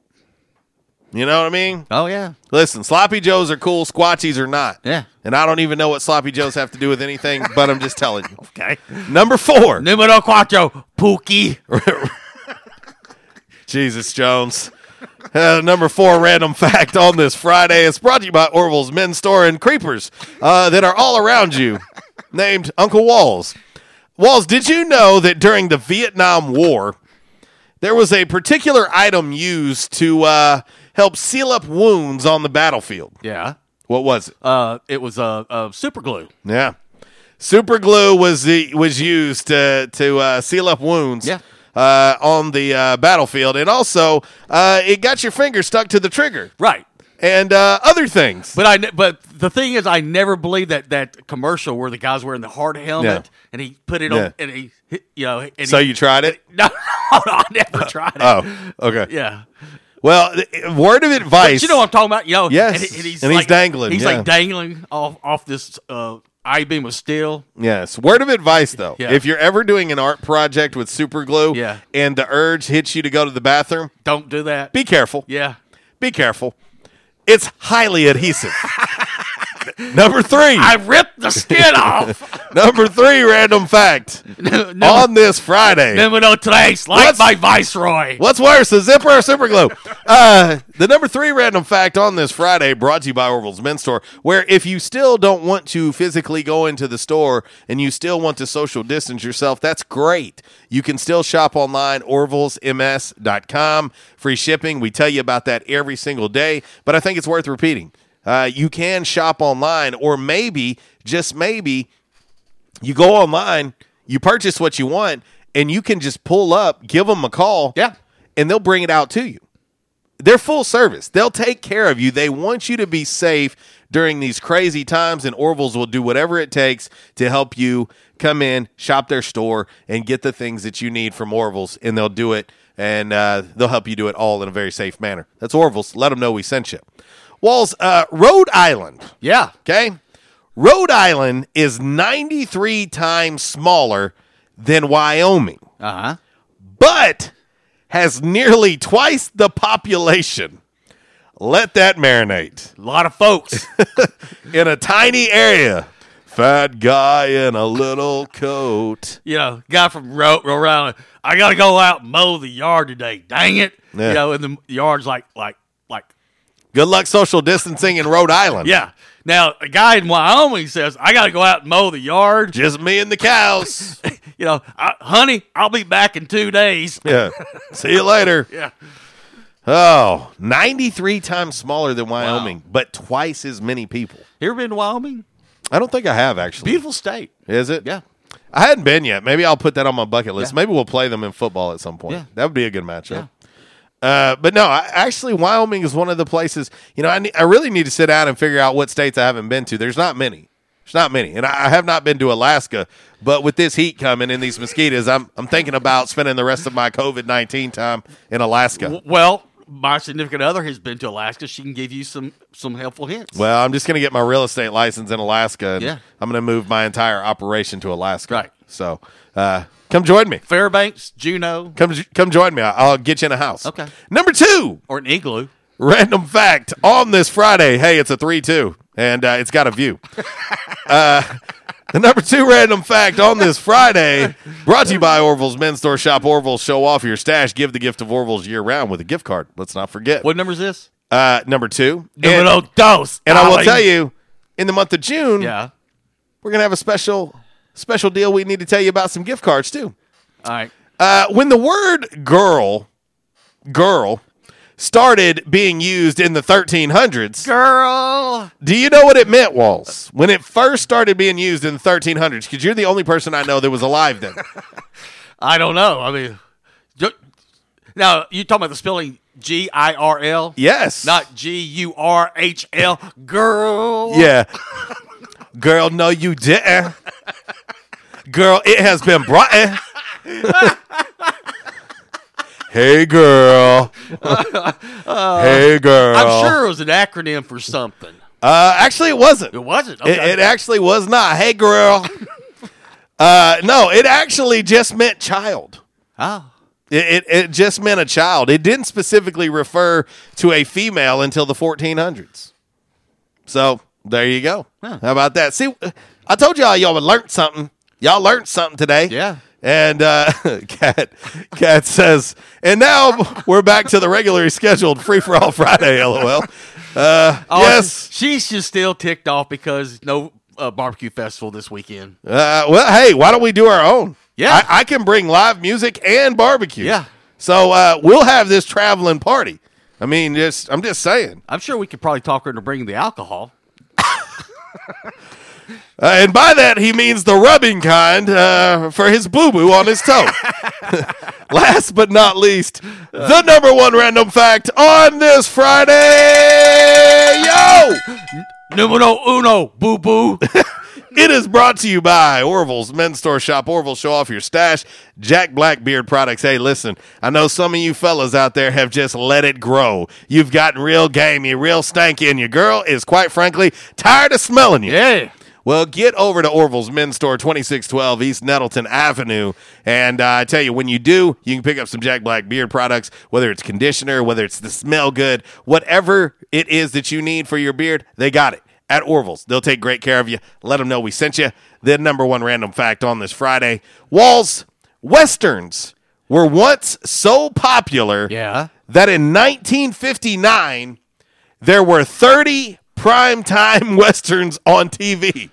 You know what I mean? Oh yeah. Listen, sloppy joes are cool, squatchies are not. Yeah. And I don't even know what sloppy joes have to do with anything, but I'm just telling you. Okay. Number four. Numero cuatro, Pookie. Jesus Jones. Uh, number four random fact on this Friday is brought to you by Orville's Men's Store and Creepers uh, that are all around you, named Uncle Walls. Walls, did you know that during the Vietnam War, there was a particular item used to uh, help seal up wounds on the battlefield? Yeah. What was it? Uh, it was uh, uh, super glue. Yeah. Super glue was the was used to to uh, seal up wounds. Yeah. Uh, on the uh, battlefield, and also uh, it got your finger stuck to the trigger, Right. and uh, other things. But I, ne- but the thing is, I never believed that that commercial where the guy's wearing the hard helmet and he put it Yeah. on and he, hit- you know, and so he, you tried it? no, no, I never tried it. Oh, okay. yeah. Well, word of But advice. you know what I'm talking about? You know, Yes. and, and he's And he's like, dangling, He's yeah. like dangling off off this uh, I beam of steel. Yes. Word of advice, though. Yeah. If you're ever doing an art project with super glue, Yeah. and the urge hits you to go to the bathroom, Don't do that. be careful. yeah. Be careful. It's highly adhesive. Number three. I ripped the skin off. Number three random fact on this Friday. Numero tres, like What's- my viceroy. What's worse, a zipper or super glue? Uh, the number three random fact on this Friday brought to you by Orville's Men's Store, where if you still don't want to physically go into the store and you still want to social distance yourself, that's great. You can still shop online, orvillesms.com. Free shipping. We tell you about that every single day, but I think it's worth repeating. Uh, you can shop online, or maybe, just maybe, you go online, you purchase what you want, and you can just pull up, give them a call, Yeah. and they'll bring it out to you. They're full service. They'll take care of you. They want you to be safe during these crazy times, and Orville's will do whatever it takes to help you come in, shop their store, and get the things that you need from Orville's, and they'll do it, and uh, they'll help you do it all in a very safe manner. That's Orville's. Let them know we sent you. Walls, uh, Rhode Island. Yeah. Okay. Rhode Island is 93 times smaller than Wyoming, Uh huh. but has nearly twice the population. Let that marinate. A lot of folks. In a tiny area Fat guy in a little coat. You know, guy from Rhode Island. I got to go out and mow the yard today. Dang it! Yeah. You know, and the yard's like like Good luck social distancing in Rhode Island. yeah. Now a guy in Wyoming says, "I got to go out and mow the yard." Just me and the cows. you know, I, honey, I'll be back in two days. Yeah. See you later. Yeah. Oh, 93 times smaller than Wyoming, but twice as many people. You ever been to Wyoming? I don't think I have actually. Beautiful state. Is it? Yeah. I hadn't been yet. Maybe I'll put that on my bucket list. Maybe we'll play them in football at some point. Yeah. That would be a good matchup. Uh, but no, I, actually, Wyoming is one of the places. You know, I, ne- I really need to sit down and figure out what states I haven't been to. There's not many. There's not many, and I, I have not been to Alaska. But with this heat coming and these mosquitoes, I'm I'm thinking about spending the rest of my COVID nineteen time in Alaska. Well, my significant other has been to Alaska. She can give you some some helpful hints. Well, I'm just going to get my real estate license in Alaska. And Yeah. I'm going to move my entire operation to Alaska. Right. So, uh, come join me. Fairbanks, Juneau, Come, come join me. I'll get you in a house. Okay. Number two, or an igloo. random fact on this Friday. Hey, it's a three-two, and uh, it's got a view. uh, the number two random fact on this Friday, brought to you by Orville's Men's Store. Shop Orville's, show off your stash, give the gift of Orville's year round with a gift card. Let's not forget. What number is this? Uh, number two. Numero And- dos. And I will tell you, in the month of June, Yeah. we're gonna have a special special deal. We need to tell you about some gift cards too. All right. Uh, when the word girl, girl, started being used in the 1300s, girl, do you know what it meant, Walls? When it first started being used in the 1300s, because you're the only person I know that was alive then. I don't know. I mean, ju- now you talking about the spelling G I R L? Yes. Not G U R H L. Girl. Yeah. Girl, no, you didn't. Girl, it has been brought. in. hey, girl. hey, girl. I'm sure it was an acronym for something. Uh, actually, it wasn't. It wasn't. It, it actually was not. Hey, girl. uh, no, it actually just meant child. Oh. It, it, it just meant a child. It didn't specifically refer to a female until the 1400s. So there you go. How about that? See, I told y'all y'all would learn something. Y'all learned something today. Yeah. And uh, Kat, Kat says, and now we're back to the regularly scheduled free for all Friday. LOL. Uh, Oh, yes. She's just still ticked off because no uh, barbecue festival this weekend. Uh, well, hey, why don't we do our own? Yeah. I, I can bring live music and barbecue. Yeah. So uh, we'll have this traveling party. I mean, just I'm just saying. I'm sure we could probably talk her into bringing the alcohol. Uh, and by that, he means the rubbing kind uh, for his boo boo on his toe. Last but not least, the number one random fact on this Friday. Yo! Numero uno, boo boo. It is brought to you by Orville's Men's Store Shop. Orville, show off your stash. Jack Black beard products. Hey, listen, I know some of you fellas out there have just let it grow. You've gotten real gamey, real stanky, and your girl is, quite frankly, tired of smelling you. Yeah. Well, get over to Orville's Men's Store, 2612 East Nettleton Avenue. And uh, I tell you, when you do, you can pick up some Jack Black beard products, whether it's conditioner, whether it's the smell good, whatever it is that you need for your beard, they got it at Orville's. They'll take great care of you. Let them know we sent you. The number one random fact on this Friday Walls, Westerns were once so popular Yeah. that in 1959, there were 30 primetime Westerns on TV.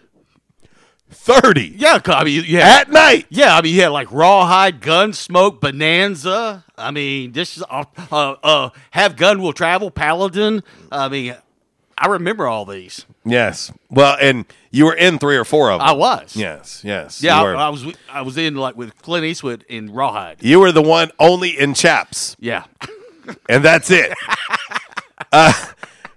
30 Yeah, I mean, yeah. at night. Yeah, I mean, yeah, like Rawhide, Gunsmoke, Bonanza. I mean, this is uh, uh, uh, Have Gun Will Travel, Paladin. I mean, I remember all these. Yes. Well, and you were in three or four of them. I was. Yes, yes. Yeah, I, I was. I was in like with Clint Eastwood in Rawhide. you were the one only in chaps, Yeah. and that's it. uh,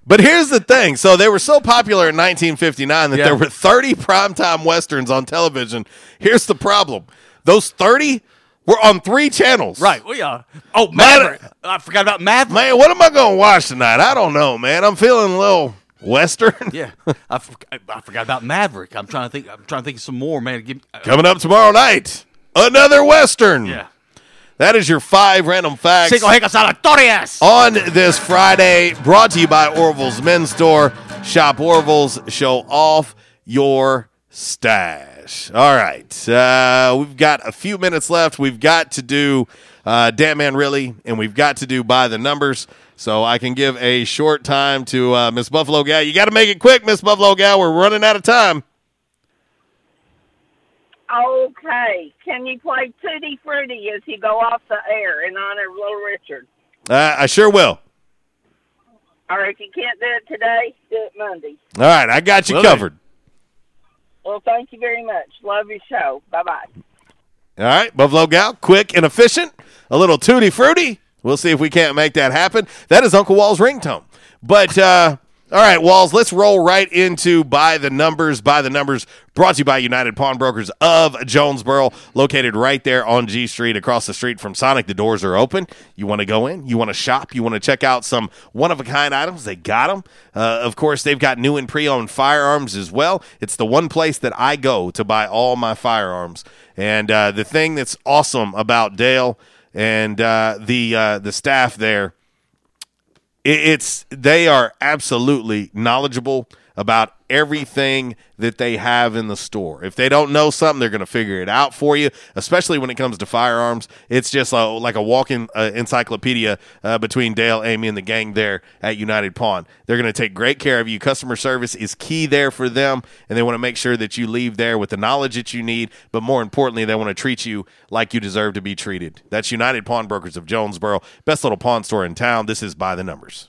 but here's the thing. So they were so popular in 1959 that Yeah. there were 30 primetime Westerns on television. Here's the problem. Those 30 were on three channels. Right. Well, yeah. Oh, Maverick. I forgot about Maverick. Man, what am I going to watch tonight? I don't know, man. I'm feeling a little Western. Yeah, I, for- I forgot about Maverick. I'm trying to think. I'm trying to think of some more, man. Give, uh, Coming up tomorrow night, another Western. Yeah. That is your five random facts. Cinco Aleatorias. on this Friday, brought to you by Orville's Men's Store. Shop Orville's, show off your stash. All right. Uh, we've got a few minutes left. We've got to do uh, Damn Man Really, and we've got to do By the Numbers. So I can give a short time to uh, Miss Buffalo Gal. You got to make it quick, Miss Buffalo Gal. We're running out of time. Okay. Can you play Tutti Frutti as you go off the air in honor of Little Richard? Uh, I sure will. Or if you can't do it today, do it Monday. All right. I got you Will do. covered. Well, thank you very much. Love your show. Bye bye. All right, Buffalo Gal, quick and efficient, a little tutti frutti. We'll see if we can't make that happen. That is Uncle Wall's ringtone. But uh, all right, Walls, let's roll right into by the numbers. By the numbers, brought to you by United Pawnbrokers of Jonesboro, located right there on G Street, across the street from Sonic. The doors are open. You want to go in? You want to shop? You want to check out some one of a kind items? They got them. Uh, of course, they've got new and pre owned firearms as well. It's the one place that I go to buy all my firearms. And uh, the thing that's awesome about Dale and uh, the uh, the staff there, it's they are absolutely knowledgeable about everything that they have in the store. If they don't know something, they're going to figure it out for you. Especially when it comes to firearms, it's just a, like a walking uh, encyclopedia uh, between Dale, Amy, and the gang there at United Pawn. They're going to take great care of you. Customer service is key there for them, and they want to make sure that you leave there with the knowledge that you need. But more importantly, they want to treat you like you deserve to be treated. That's United Pawnbrokers of Jonesboro, best little pawn store in town. This is by the numbers.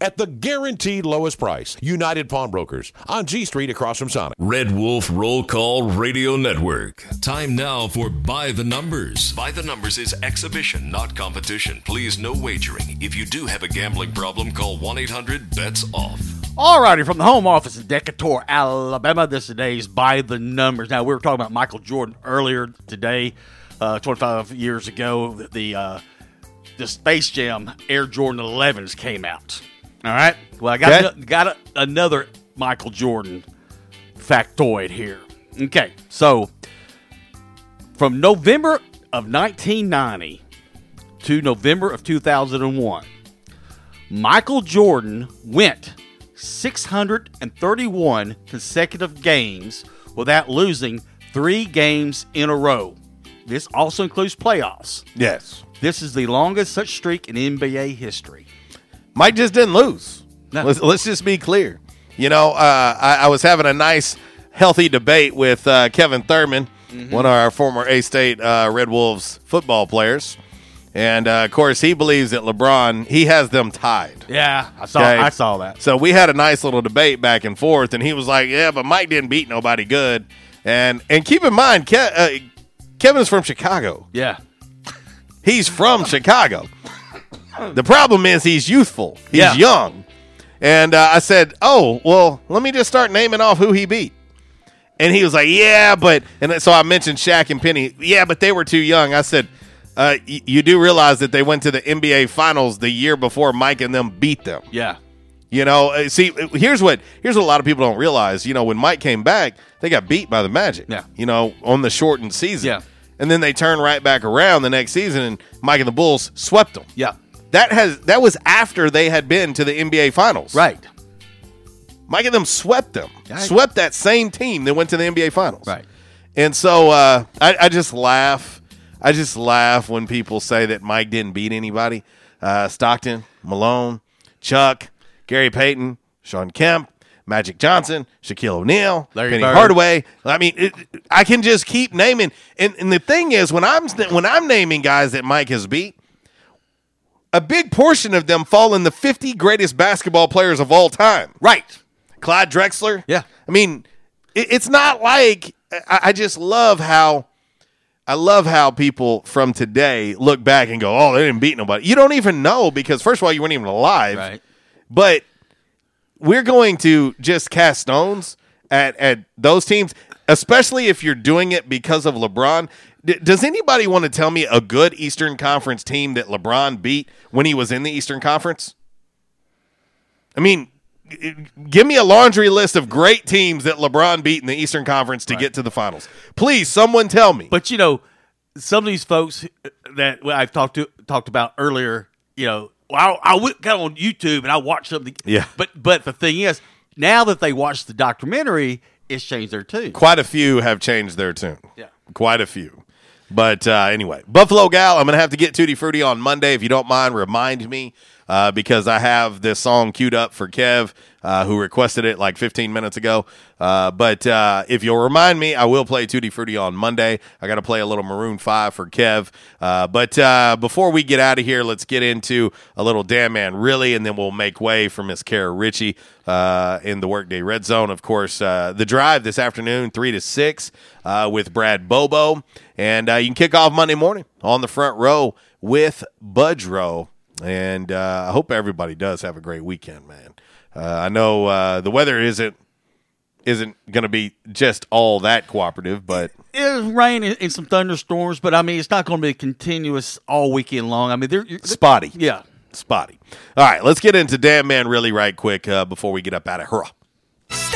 at the guaranteed lowest price. United Pawnbrokers on G Street across from Sonic. Red Wolf Roll Call Radio Network. Time now for By the Numbers. By the Numbers is exhibition, not competition. Please, no wagering. If you do have a gambling problem, call 1 800 BETS OFF. Alrighty, from the home office in Decatur, Alabama, this today's by the numbers. Now we were talking about Michael Jordan earlier today, uh, 25 years ago. The uh, the Space Jam Air Jordan 11s came out. All right. Well, I got Okay. got a, another Michael Jordan factoid here. Okay, so from November of 1990 to November of 2001. Michael Jordan went 631 consecutive games without losing three games in a row. This also includes playoffs. Yes. This is the longest such streak in NBA history. Mike just didn't lose. Let's, let's just be clear. You know, uh, I, I was having a nice, healthy debate with uh, Kevin Thurman, Mhm. one of our former A State uh, Red Wolves football players. And uh, of course, he believes that LeBron, he has them tied. Yeah, I saw Okay. I saw that. So we had a nice little debate back and forth, and he was like, "Yeah, but Mike didn't beat nobody good." And and keep in mind, Ke- uh, Kevin's from Chicago. Yeah, he's from Chicago. The problem is he's youthful. He's Yeah. young. And uh, I said, "Oh, well, let me just start naming off who he beat." And he was like, "Yeah, but," and so I mentioned Shaq and Penny. Yeah, but they were too young. I said, uh, y- "You do realize that they went to the NBA Finals the year before Mike and them beat them." Yeah. You know, uh, see, here's what here's what a lot of people don't realize. You know, when Mike came back, they got beat by the Magic. Yeah. You know, on the shortened season. Yeah. And then they turned right back around the next season, and Mike and the Bulls swept them. Yeah. That has that was after they had been to the NBA Finals. Right. Mike and them swept them. Right. Swept that same team that went to the NBA Finals. Right. And so uh, I, I just laugh. I just laugh when people say that Mike didn't beat anybody. Uh, Stockton, Malone, Chuck, Gary Payton, Shawn Kemp, Magic Johnson, Shaquille O'Neal, Larry Penny Bird. Hardaway. I mean, it, I can just keep naming. And, and the thing is, when I'm when I'm naming guys that Mike has beat, a big portion of them fall in the 50 greatest basketball players of all time. Right. Clyde Drexler. Yeah. I mean, it, it's not like I, I just love how I love how people from today look back and go, "Oh, they didn't beat nobody." You don't even know because first of all, you weren't even alive. Right. But we're going to just cast stones at at those teams, especially if you're doing it because of LeBron. D- does anybody want to tell me a good Eastern Conference team that LeBron beat when he was in the Eastern Conference? I mean, give me a laundry list of great teams that LeBron beat in the Eastern Conference to get to the finals. Please, someone tell me. But you know, some of these folks that I've talked to talked about earlier, you know, I, I went of on YouTube and I watched something. Yeah. But but the thing is, now that they watched the documentary, it's changed their tune. Quite a few have changed their tune. Yeah. Quite a few. But uh, anyway, Buffalo Gal, I'm going to have to get Tutti Frutti on Monday. If you don't mind, remind me uh, because I have this song queued up for Kev, uh, who requested it like 15 minutes ago. Uh, but uh, if you'll remind me, I will play Tutti Frutti on Monday. I got to play a little Maroon 5 for Kev. Uh, but uh, before we get out of here, let's get into a little Damn Man Really, and then we'll make way for Miss Kara Ritchie in the Workday Red Zone. Of course, the drive this afternoon, 3 to 6, uh, with Brad Bobo. And you can kick off Monday morning on the front row with Budge Row. And uh, I hope everybody does have a great weekend, man. Uh, I know uh, the weather isn't isn't going to be just all that cooperative, but It'll rain and, and some thunderstorms, but I mean, it's not going to be continuous all weekend long. I mean, they're, they're spotty. Yeah. Spotty. All right, let's get into Damn Man really right quick uh, before we get up out of here.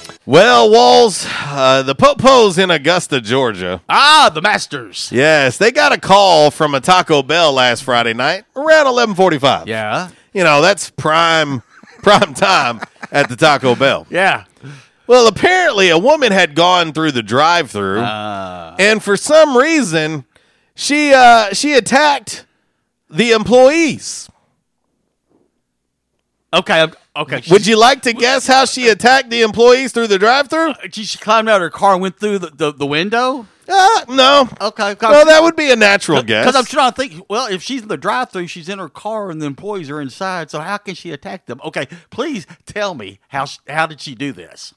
Well, Walls, uh, the Popos in Augusta, Georgia. Ah, the Masters. Yes, they got a call from a Taco Bell last Friday night around 11:45. Yeah. You know, that's prime prime time at the Taco Bell. Yeah. Well, apparently a woman had gone through the drive-through Uh. and for some reason she uh she attacked the employees. Okay. I'm- Okay. Would you like to guess how she attacked the employees through the drive-through? She, she climbed out of her car and went through the, the, the window? Uh, no. Okay. Well, that would be a natural guess. Because I'm trying to think. Well, if she's in the drive-through, she's in her car, and the employees are inside. So how can she attack them? Okay, please tell me how how did she do this?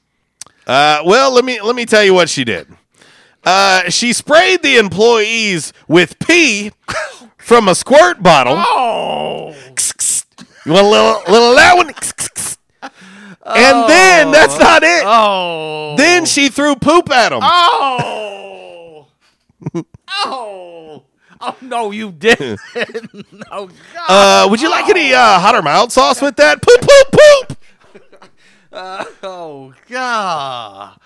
Uh, well, let me let me tell you what she did. Uh, she sprayed the employees with pee from a squirt bottle. Oh, You want a little little that one? And then that's not it. Oh, Then she threw poop at him. oh, oh, oh! No, you didn't. no, God. Uh, would you like any uh, hot or mild sauce with that? Poop, poop, poop. Uh, oh God,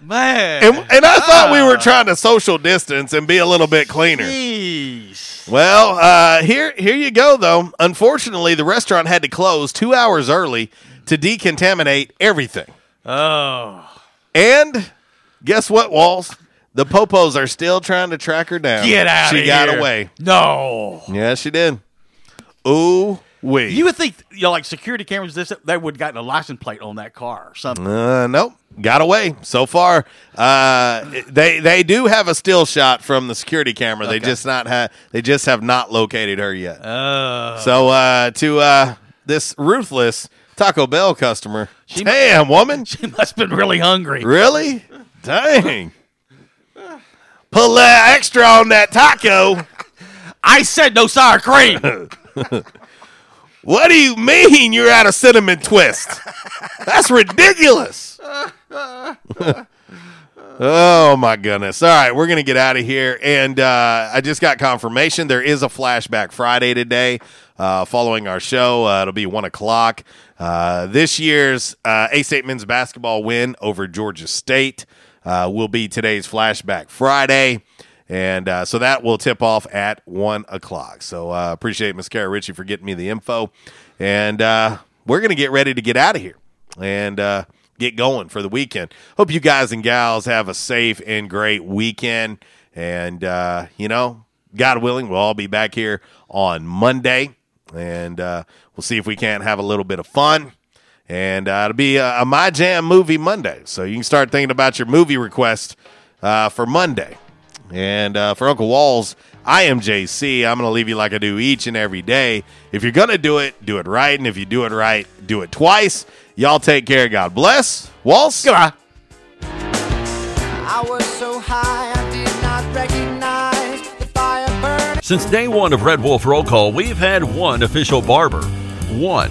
man! And, and I thought we were trying to social distance and be a little bit cleaner. Jeez. Well, uh, here here you go though. Unfortunately, the restaurant had to close two hours early to decontaminate everything. Oh, And guess what, Walls? The Popos are still trying to track her down. get out! She got away. No. Yeah, she did. Ooh wee. You would think, you know, like security cameras, this they would have gotten a license plate on that car or something. Uh, nope, got away so far. Uh, they they do have a still shot from the security camera. They just not ha- they just have not located her yet. Oh. So uh, to uh, this ruthless Taco Bell customer, she damn woman, she must have been really hungry. really, dang. Pull that extra on that taco. I said no sour cream. What do you mean you're out of cinnamon twist? That's ridiculous. oh my goodness. All right, we're gonna get out of here. And uh, I just got confirmation there is a flashback Friday today. Uh, following our show, uh, it'll be one o'clock. Uh, this year's uh, A State men's basketball win over Georgia State uh, will be today's flashback Friday. And uh, so that will tip off at one o'clock. So uh, appreciate Miss Kara Ritchie for getting me the info. And uh, we're going to get ready to get out of here and uh, get going for the weekend. Hope you guys and gals have a safe and great weekend. And, uh, you know, God willing, we'll all be back here on Monday. And uh, we'll see if we can't have a little bit of fun. And uh, it'll be a, a My Jam movie Monday. So you can start thinking about your movie request uh, for Monday. And uh, for Uncle Walls, I am JC. I'm going to leave you like I do each and every day. If you're going to do it, do it right. And if you do it right, do it twice. Y'all take care. God bless. Walls, Goodbye. I was so high I did not recognize the fire burning. Since day one of Red Wolf Roll Call, we've had one official barber. One.